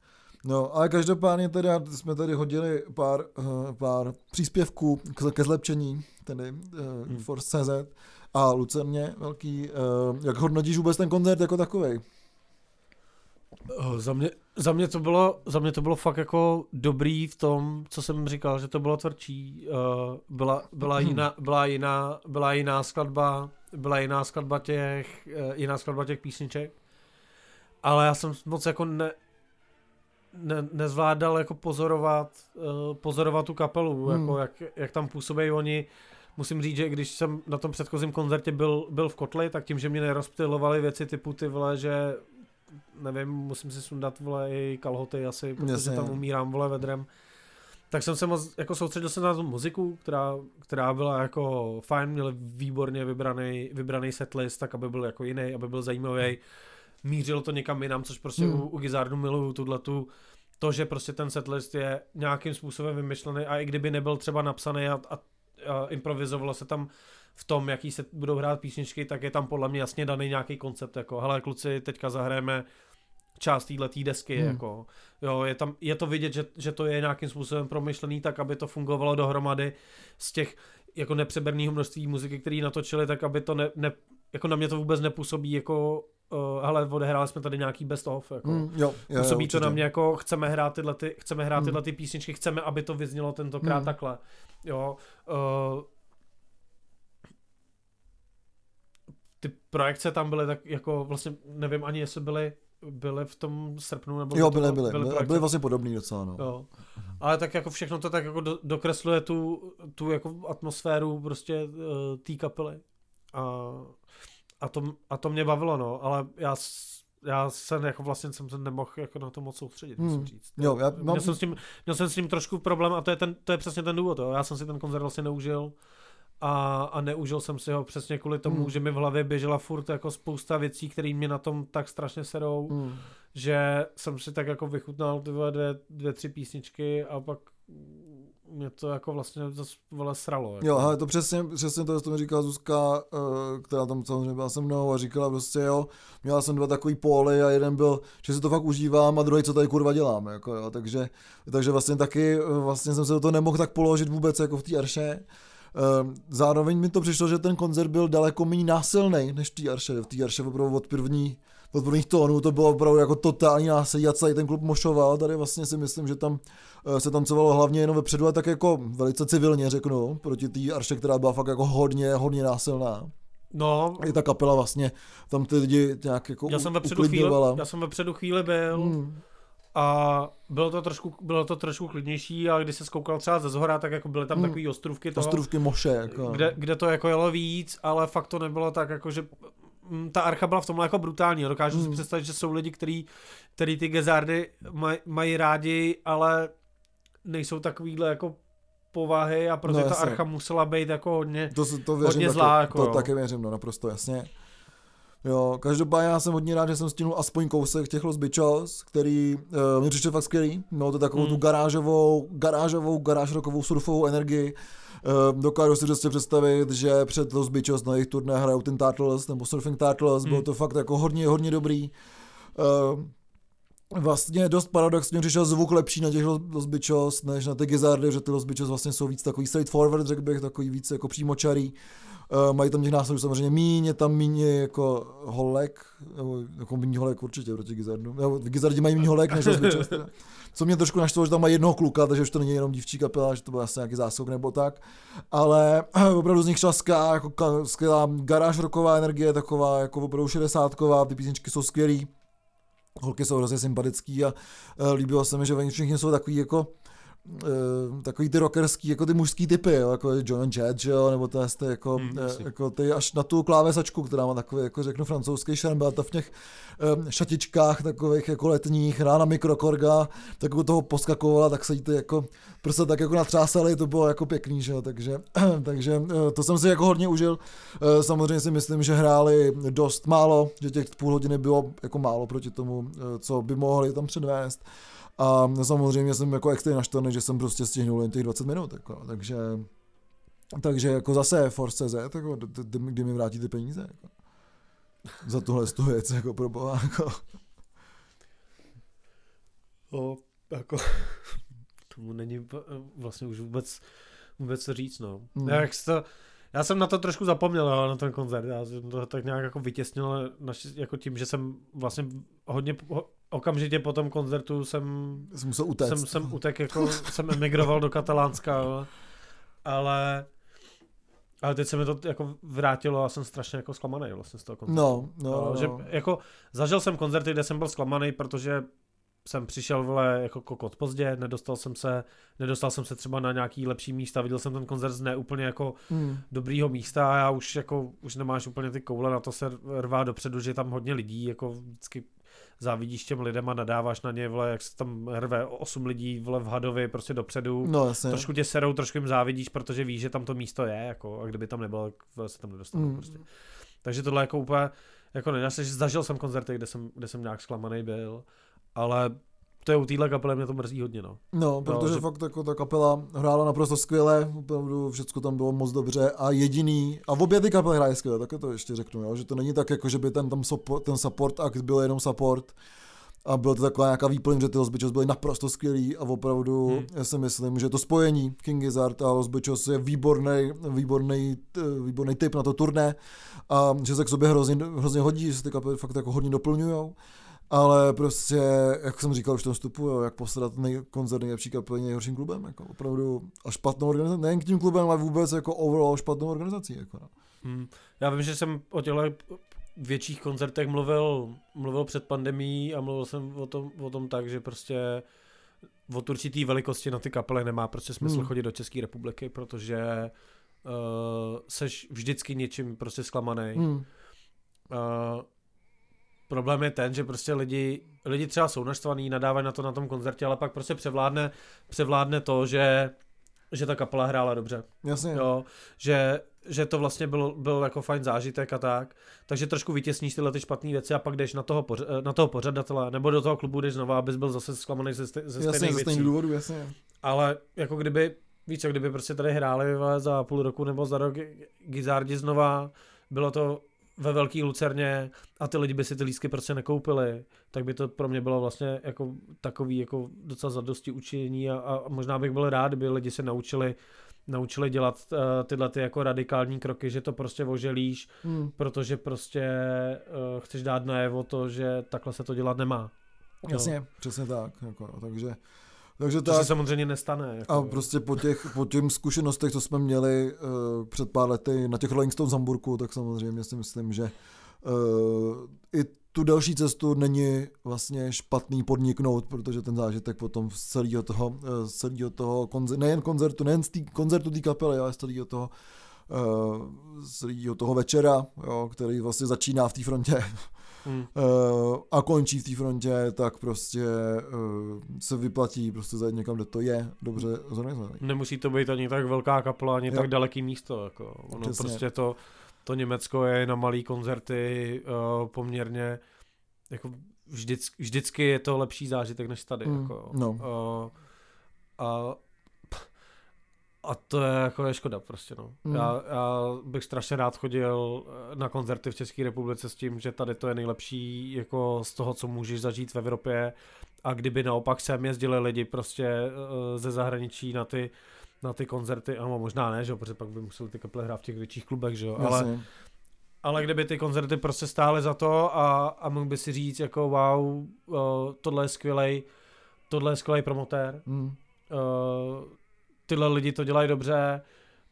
No, ale každopádně teda jsme tady hodili pár, uh, pár příspěvků k, ke zlepšení, tedy uh, Hmm. Force.cz A Lucerně velký, uh, jak hodnotíš vůbec ten koncert jako takový? Oh, za, mě, za, mě to bylo, za mě to bylo fakt jako dobrý v tom, co jsem říkal, že to bylo tvrdší. Uh, byla, byla, jiná, byla, jiná, byla jiná skladba, byla jiná skladba těch, uh, jiná skladba těch písniček. Ale já jsem moc jako ne, ne, nezvládal jako pozorovat, uh, pozorovat tu kapelu, hmm. jako jak, jak tam působí oni. Musím říct, že když jsem na tom předchozím koncertě byl, byl v Kotli, tak tím, že mě nerozptylovaly věci typu ty vole, že nevím, musím si sundat vole i kalhoty asi, protože Jasně. tam umírám vole vedrem. Tak jsem se moc, jako soustředil se na tu muziku, která, která byla jako fajn, měli výborně vybraný, vybraný setlist, tak aby byl jako jiný, aby byl zajímavý. Mířilo to někam jinam, což prostě Hmm. u, u Gizardu miluju tuhletu, to, že prostě ten setlist je nějakým způsobem vymyšlený a i kdyby nebyl třeba napsaný a, a, a improvizovalo se tam v tom, jaký se budou hrát písničky, tak je tam podle mě jasně daný nějaký koncept, jako hele kluci, teďka zahrajeme část této desky, Hmm. jako jo, je, tam, je to vidět, že, že to je nějakým způsobem promyšlený tak, aby to fungovalo dohromady z těch jako nepřeberného množství muziky, který natočili, tak aby to ne, ne, jako na mě to vůbec nepůsobí jako uh, hele, odehráli jsme tady nějaký best of, jako. Mm, jo, jo, Působí určitě. to na mě jako chceme hrát tyhle, ty, chceme hrát Hmm. tyhle ty písničky, chceme, aby to vyznělo tentokrát Hmm. takhle. Jo, uh, ty projekce tam byly tak jako vlastně nevím ani jestli byly byly v tom srpnu nebo Jo, byly, byly, byly, projekce. byly vlastně podobný docela, no. Jo. Ale tak jako všechno to tak jako do, dokresluje tu, tu jako atmosféru prostě uh, té kapely. A, a, to, a to mě bavilo, no, ale já, já jsem jako vlastně jsem se nemohl jako na to moc soustředit, musím Hmm. říct. Jo, já mám, Měl, jsem s tím, měl jsem s tím trošku problém a to je, ten, to je přesně ten důvod. Jo. Já jsem si ten koncert vlastně neužil a, a neužil jsem si ho přesně kvůli tomu, Hmm. že mi v hlavě běžela furt jako spousta věcí, které mě na tom tak strašně serou, mm, že jsem si tak jako vychutnal ty vole dvě, dvě, tři písničky a pak mě to jako vlastně zase vole sralo. Jako. Jo, ale to přesně, přesně to, co mi říkala Zuzka, eh, která tam samozřejmě byla se mnou a říkala prostě jo, měla jsem dva takový póly a jeden byl, že si to fakt užívám a druhý, co tady kurva dělám, jako jo, takže, takže vlastně taky, eh, vlastně jsem se do toho nemohl tak položit vůbec jako v té arše. Eh, Zároveň mi to přišlo, že ten koncert byl daleko méně násilný než té arše. V té arše opravdu od první od prvních tónů to bylo opravdu jako totální násilí a celý ten klub mošoval. Tady vlastně si myslím, že tam eh, se tancovalo hlavně jenom vepředu a tak jako velice civilně řeknu, proti té arše, která byla fakt jako hodně, hodně násilná. No, I ta kapela vlastně tam ty lidi nějak jako já jsem, vepředu chvíli, já jsem vepředu chvíli byl Hmm. A bylo to, trošku, bylo to trošku klidnější a když se skoukal třeba ze zhora, tak jako byly tam Hmm. takový ostrůvky toho, Ostrůvky moše. Jako. kde, kde to jako jelo víc, ale fakt to nebylo tak jako, že mm, ta archa byla v tomhle jako brutální. Dokážu si Hmm. představit, že jsou lidi, který, který ty gezardy maj, mají rádi, ale nejsou takovýhle jako povahy a proto No, ta archa musela být jako hodně To, to věřím Hodně taky, zlá, jako to jo. taky věřím, no naprosto jasně. Jo, každopádně já jsem hodně rád, že jsem stihnul aspoň kousek těch Los Bichos, který uh, mi přišel fakt skvělý. Mělo to takovou Hmm. tu garážovou, garážovou, garáž rokovou surfovou energii. Uh, dokážu si prostě představit, že před Los Bichos na jejich turné hrajou ten Turtles nebo Surfing Turtles, bylo Hmm. to fakt jako hodně, hodně dobrý. Uh, Vlastně dost paradoxně přišel zvuk lepší na těch Los Los Bichos, než na ty Gizardy, že ty Los Bichos vlastně jsou víc takový straightforward, řekl bych, takový víc jako přímočarý. Uh, mají tam těch nástrojů samozřejmě míň, je tam míň jako holek, nebo jako míň holek určitě proti Gizardu. Nebo Gizardi mají míň holek než. Teda. Co mě trošku naštvalo, že tam má jednoho kluka, takže už to není jenom dívčí kapela, že to byl asi nějaký záskok nebo tak. Ale opravdu z nich šlaská, jako ka- skvělá garáž roková energie, taková jako opravdu šedesátková, ty písničky jsou skvělý. Holky jsou hrozně sympatický a uh, líbilo se mi, že oni všichni jsou takový jako takový ty rockerský, jako ty mužský typy, jo, jako John and Jett, že jo, nebo to je jako, jasně. jako ty až na tu klávesačku, která má takový, jako řeknu, francouzský šarm, byla to v těch um, šatičkách takových jako letních, rána mikrokorga, tak u toho poskakovala, tak se jí ty jako prostě tak jako natřásali, to bylo jako pěkný, že jo, takže, takže eh, to jsem si jako hodně užil. Eh, Samozřejmě si myslím, že hráli dost málo, že těch půl hodiny bylo jako málo proti tomu, eh, co by mohli tam předvést. A samozřejmě jsem jako extra naštvaný, že jsem prostě stihnul jen těch 20 minut, jako, takže takže jako zase Force CZ, jako, kdy mi vrátí ty peníze, jako. Za tuhle tu věc, jako pro boha, jako. O, jako, tomu není vlastně už vůbec, vůbec co říct, no. Hmm. Jak to, Já jsem na to trošku zapomněl, ale na ten koncert. Já jsem to tak nějak jako vytěsnil naši, jako tím, že jsem vlastně hodně ho, okamžitě po tom koncertu jsem, Jsi musel utéct. jsem, jsem utek, jako jsem emigroval do Katalánska, jo. ale ale teď se mi to jako vrátilo a jsem strašně jako zklamaný vlastně z toho koncertu. No, no, Jo, no. že jako zažil jsem koncerty, kde jsem byl zklamaný, protože jsem přišel vole jako kokot pozdě, nedostal jsem se, nedostal jsem se třeba na nějaký lepší místa, viděl jsem ten koncert z ne úplně jako Hmm. dobrýho místa a já už jako, už nemáš úplně ty koule na to se rvá dopředu, že je tam hodně lidí, jako vždycky závidíš těm lidem a nadáváš na ně, vole, jak se tam rve 8 lidí vole v hadovi prostě dopředu. No, jasně. Trošku tě serou, trošku jim závidíš, protože víš, že tam to místo je, jako, a kdyby tam nebylo, tak se tam nedostanu Mm. prostě. Takže tohle jako úplně, jako ne, zažil jsem koncerty, kde jsem, kde jsem nějak zklamaný byl, ale to je u téhle kapely, mě to mrzí hodně, no. No, protože že- fakt jako ta kapela hrála naprosto skvěle, opravdu všechno tam bylo moc dobře a jediný, a v obě ty kapely hraje skvěle, tak to ještě řeknu, jo, že to není tak jako, že by ten, tam support, ten support akt byl jenom support a byl to taková nějaká výplň, že ty Los Bichos byli naprosto skvělí a opravdu Hmm. já si myslím, že to spojení King Gizzard a Los Bichos je výborný, výborný, výborný typ na to turné a že se k sobě hrozně, hrozně hodí, že se ty kapely fakt jako hodně doplňujou. Ale prostě, jak jsem říkal už v tom vstupu, jo, jak posrat nej, koncert nejlepší kapely nejhorším klubem, jako opravdu a špatnou organizací, nejen k tím klubem, ale vůbec jako overall špatnou organizací. Jako, no. Hmm. Já vím, že jsem o těchto větších koncertech mluvil, mluvil před pandemí a mluvil jsem o tom, o tom tak, že prostě od určitý velikosti na ty kapely nemá prostě smysl Hmm. chodit do České republiky, protože uh, seš vždycky něčím prostě zklamaný. Hmm. Uh, problém je ten, že prostě lidi, lidi třeba jsou naštvaný, nadávají na to na tom koncertě, ale pak prostě převládne, převládne to, že že ta kapela hrála dobře. Jasně. Jo, že, že to vlastně byl, byl jako fajn zážitek a tak. Takže trošku vytěsníš tyhle ty špatné věci a pak jdeš na toho, poř, na toho pořadatele, nebo do toho klubu jdeš znova, abys byl zase zklamaný ze, ze jasně, stejných ze věcí. stejných důvodů, jasně. Ale jako kdyby, víš co, kdyby prostě tady hráli za půl roku nebo za rok Gizardi znova, bylo to ve velký Lucerně a ty lidi by si ty lístky prostě nekoupili, tak by to pro mě bylo vlastně jako takový jako docela zadosti učení a, a možná bych byl rád, kdyby lidi se naučili naučili dělat uh, tyhle ty jako radikální kroky, že to prostě oželíš, Hmm. protože prostě uh, chceš dát najevo to, že takhle se to dělat nemá. Jasně, přesně tak. Jako, no, takže, takže To se tak. samozřejmě nestane. Jako, A prostě po těch, po těm zkušenostech, co jsme měli uh, před pár lety na těch Rolling Stones Hamburku, tak samozřejmě si myslím, že uh, i tu další cestu není vlastně špatný podniknout, protože ten zážitek potom z celého toho, eh, z celého toho konce, nejen koncertu, nejen z tý, koncertu té kapely, ale z celého toho, z celého toho večera, jo, který vlastně začíná v té frontě Hmm. eh, a končí v té frontě, tak prostě eh, se vyplatí prostě zajít někam, kde to je dobře zorganizovaný. Nemusí to být ani tak velká kapela, ani Jo. jo. tak daleký místo. Jako. Ono Přesně. prostě to, to Německo je na malý koncerty uh, poměrně jako vždycky, vždycky je to lepší zážitek než tady. Mm, Jako. no. Uh, a, a to je jako je škoda prostě no. Mm. Já, já bych strašně rád chodil eh, na koncerty v České republice s tím, že tady to je nejlepší jako z toho, co můžeš zažít v Evropě a kdyby naopak sem jezdili lidi prostě eh, ze zahraničí na ty na ty koncerty, ano, možná ne, že jo, protože pak by museli ty kaple hrát v těch větších klubech, že jo, ale, ale kdyby ty koncerty prostě stály za to a, a mohl by si říct jako wow, uh, tohle je skvělej, tohle je skvělej promotér, Mm. uh, tyhle lidi to dělají dobře,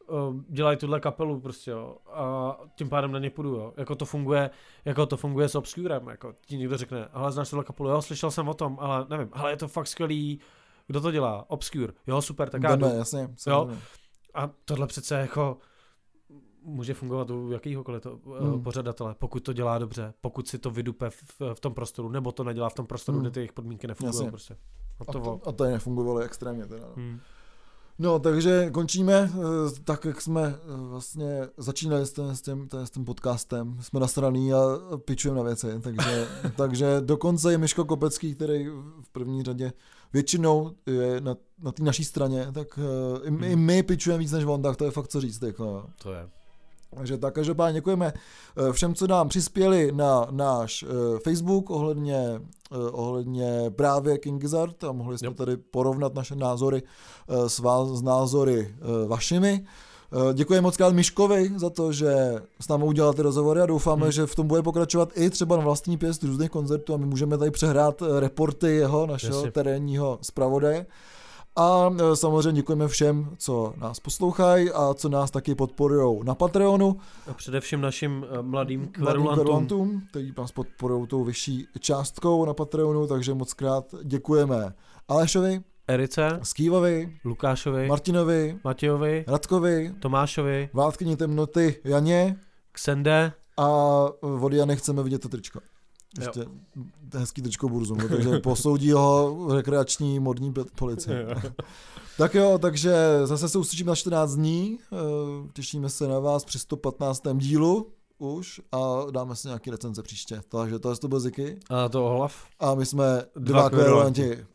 uh, dělají tuhle kapelu prostě jo, a tím pádem na ně půjdu, jo. Jako to funguje, jako to funguje s Obscurem, jako ti někdo řekne, ale znáš tuhle kapelu, jo, slyšel jsem o tom, ale nevím, ale je to fakt skvělý, kdo to dělá? Obscure, jo, super, tak já jdu. Jasně. samozřejmě. A tohle přece jako může fungovat u jakýhokoliv to, Hmm. hmm. pořadatele, pokud to dělá dobře, pokud si to vydupe v, v tom prostoru, nebo to nedělá v tom prostoru, Hmm. kde ty jejich podmínky nefungují prostě. A A to, to, a to nefungovalo extrémně teda. No. hmm. No, takže končíme, eh, tak jak jsme eh, vlastně začínali s tím, s tím, s tím podcastem, jsme nasraný a pičujeme na věci, takže, takže dokonce je Miško Kopecký, který v první řadě většinou je na, na té naší straně, tak eh, i, my- i my pičujeme víc než on, tak to je fakt co říct. Jako. To je. Takže tak, každopádně děkujeme eh, všem, co nám přispěli na náš eh, Facebook ohledně, eh, ohledně právě King Gizzard a mohli jsme Jo. tady porovnat naše názory s, vás, s názory vašimi. Děkujeme moc krát Miškovi za to, že s námi udělal ty rozhovory a doufáme, Hmm. že v tom bude pokračovat i třeba na vlastní pěst různých koncertů a my můžeme tady přehrát eh, reporty jeho, našeho Jasně. terénního zpravodaje. A eh, samozřejmě děkujeme všem, co nás poslouchají a co nás taky podporují na Patreonu. A především našim eh, mladým kverulantům, kteří nás podporují tou vyšší částkou na Patreonu, takže moc krát děkujeme Alešovi, Erice, Skývovi, Lukášovi, Martinovi, Matějovi, Radkovi, Tomášovi, Vládkyni temnoty Janě Ksende, a od Jany chceme vidět to tričko. Ještě hezký tričko Burzumu, takže posoudí ho rekreační modní policie. tak jo, takže zase se uslyšíme na 14 dní, eh, těšíme se na vás při 115. dílu už a dáme si nějaký recenze příště. Takže to je to byl Ziky a to Olaf. a my jsme Dva dva kverulanti.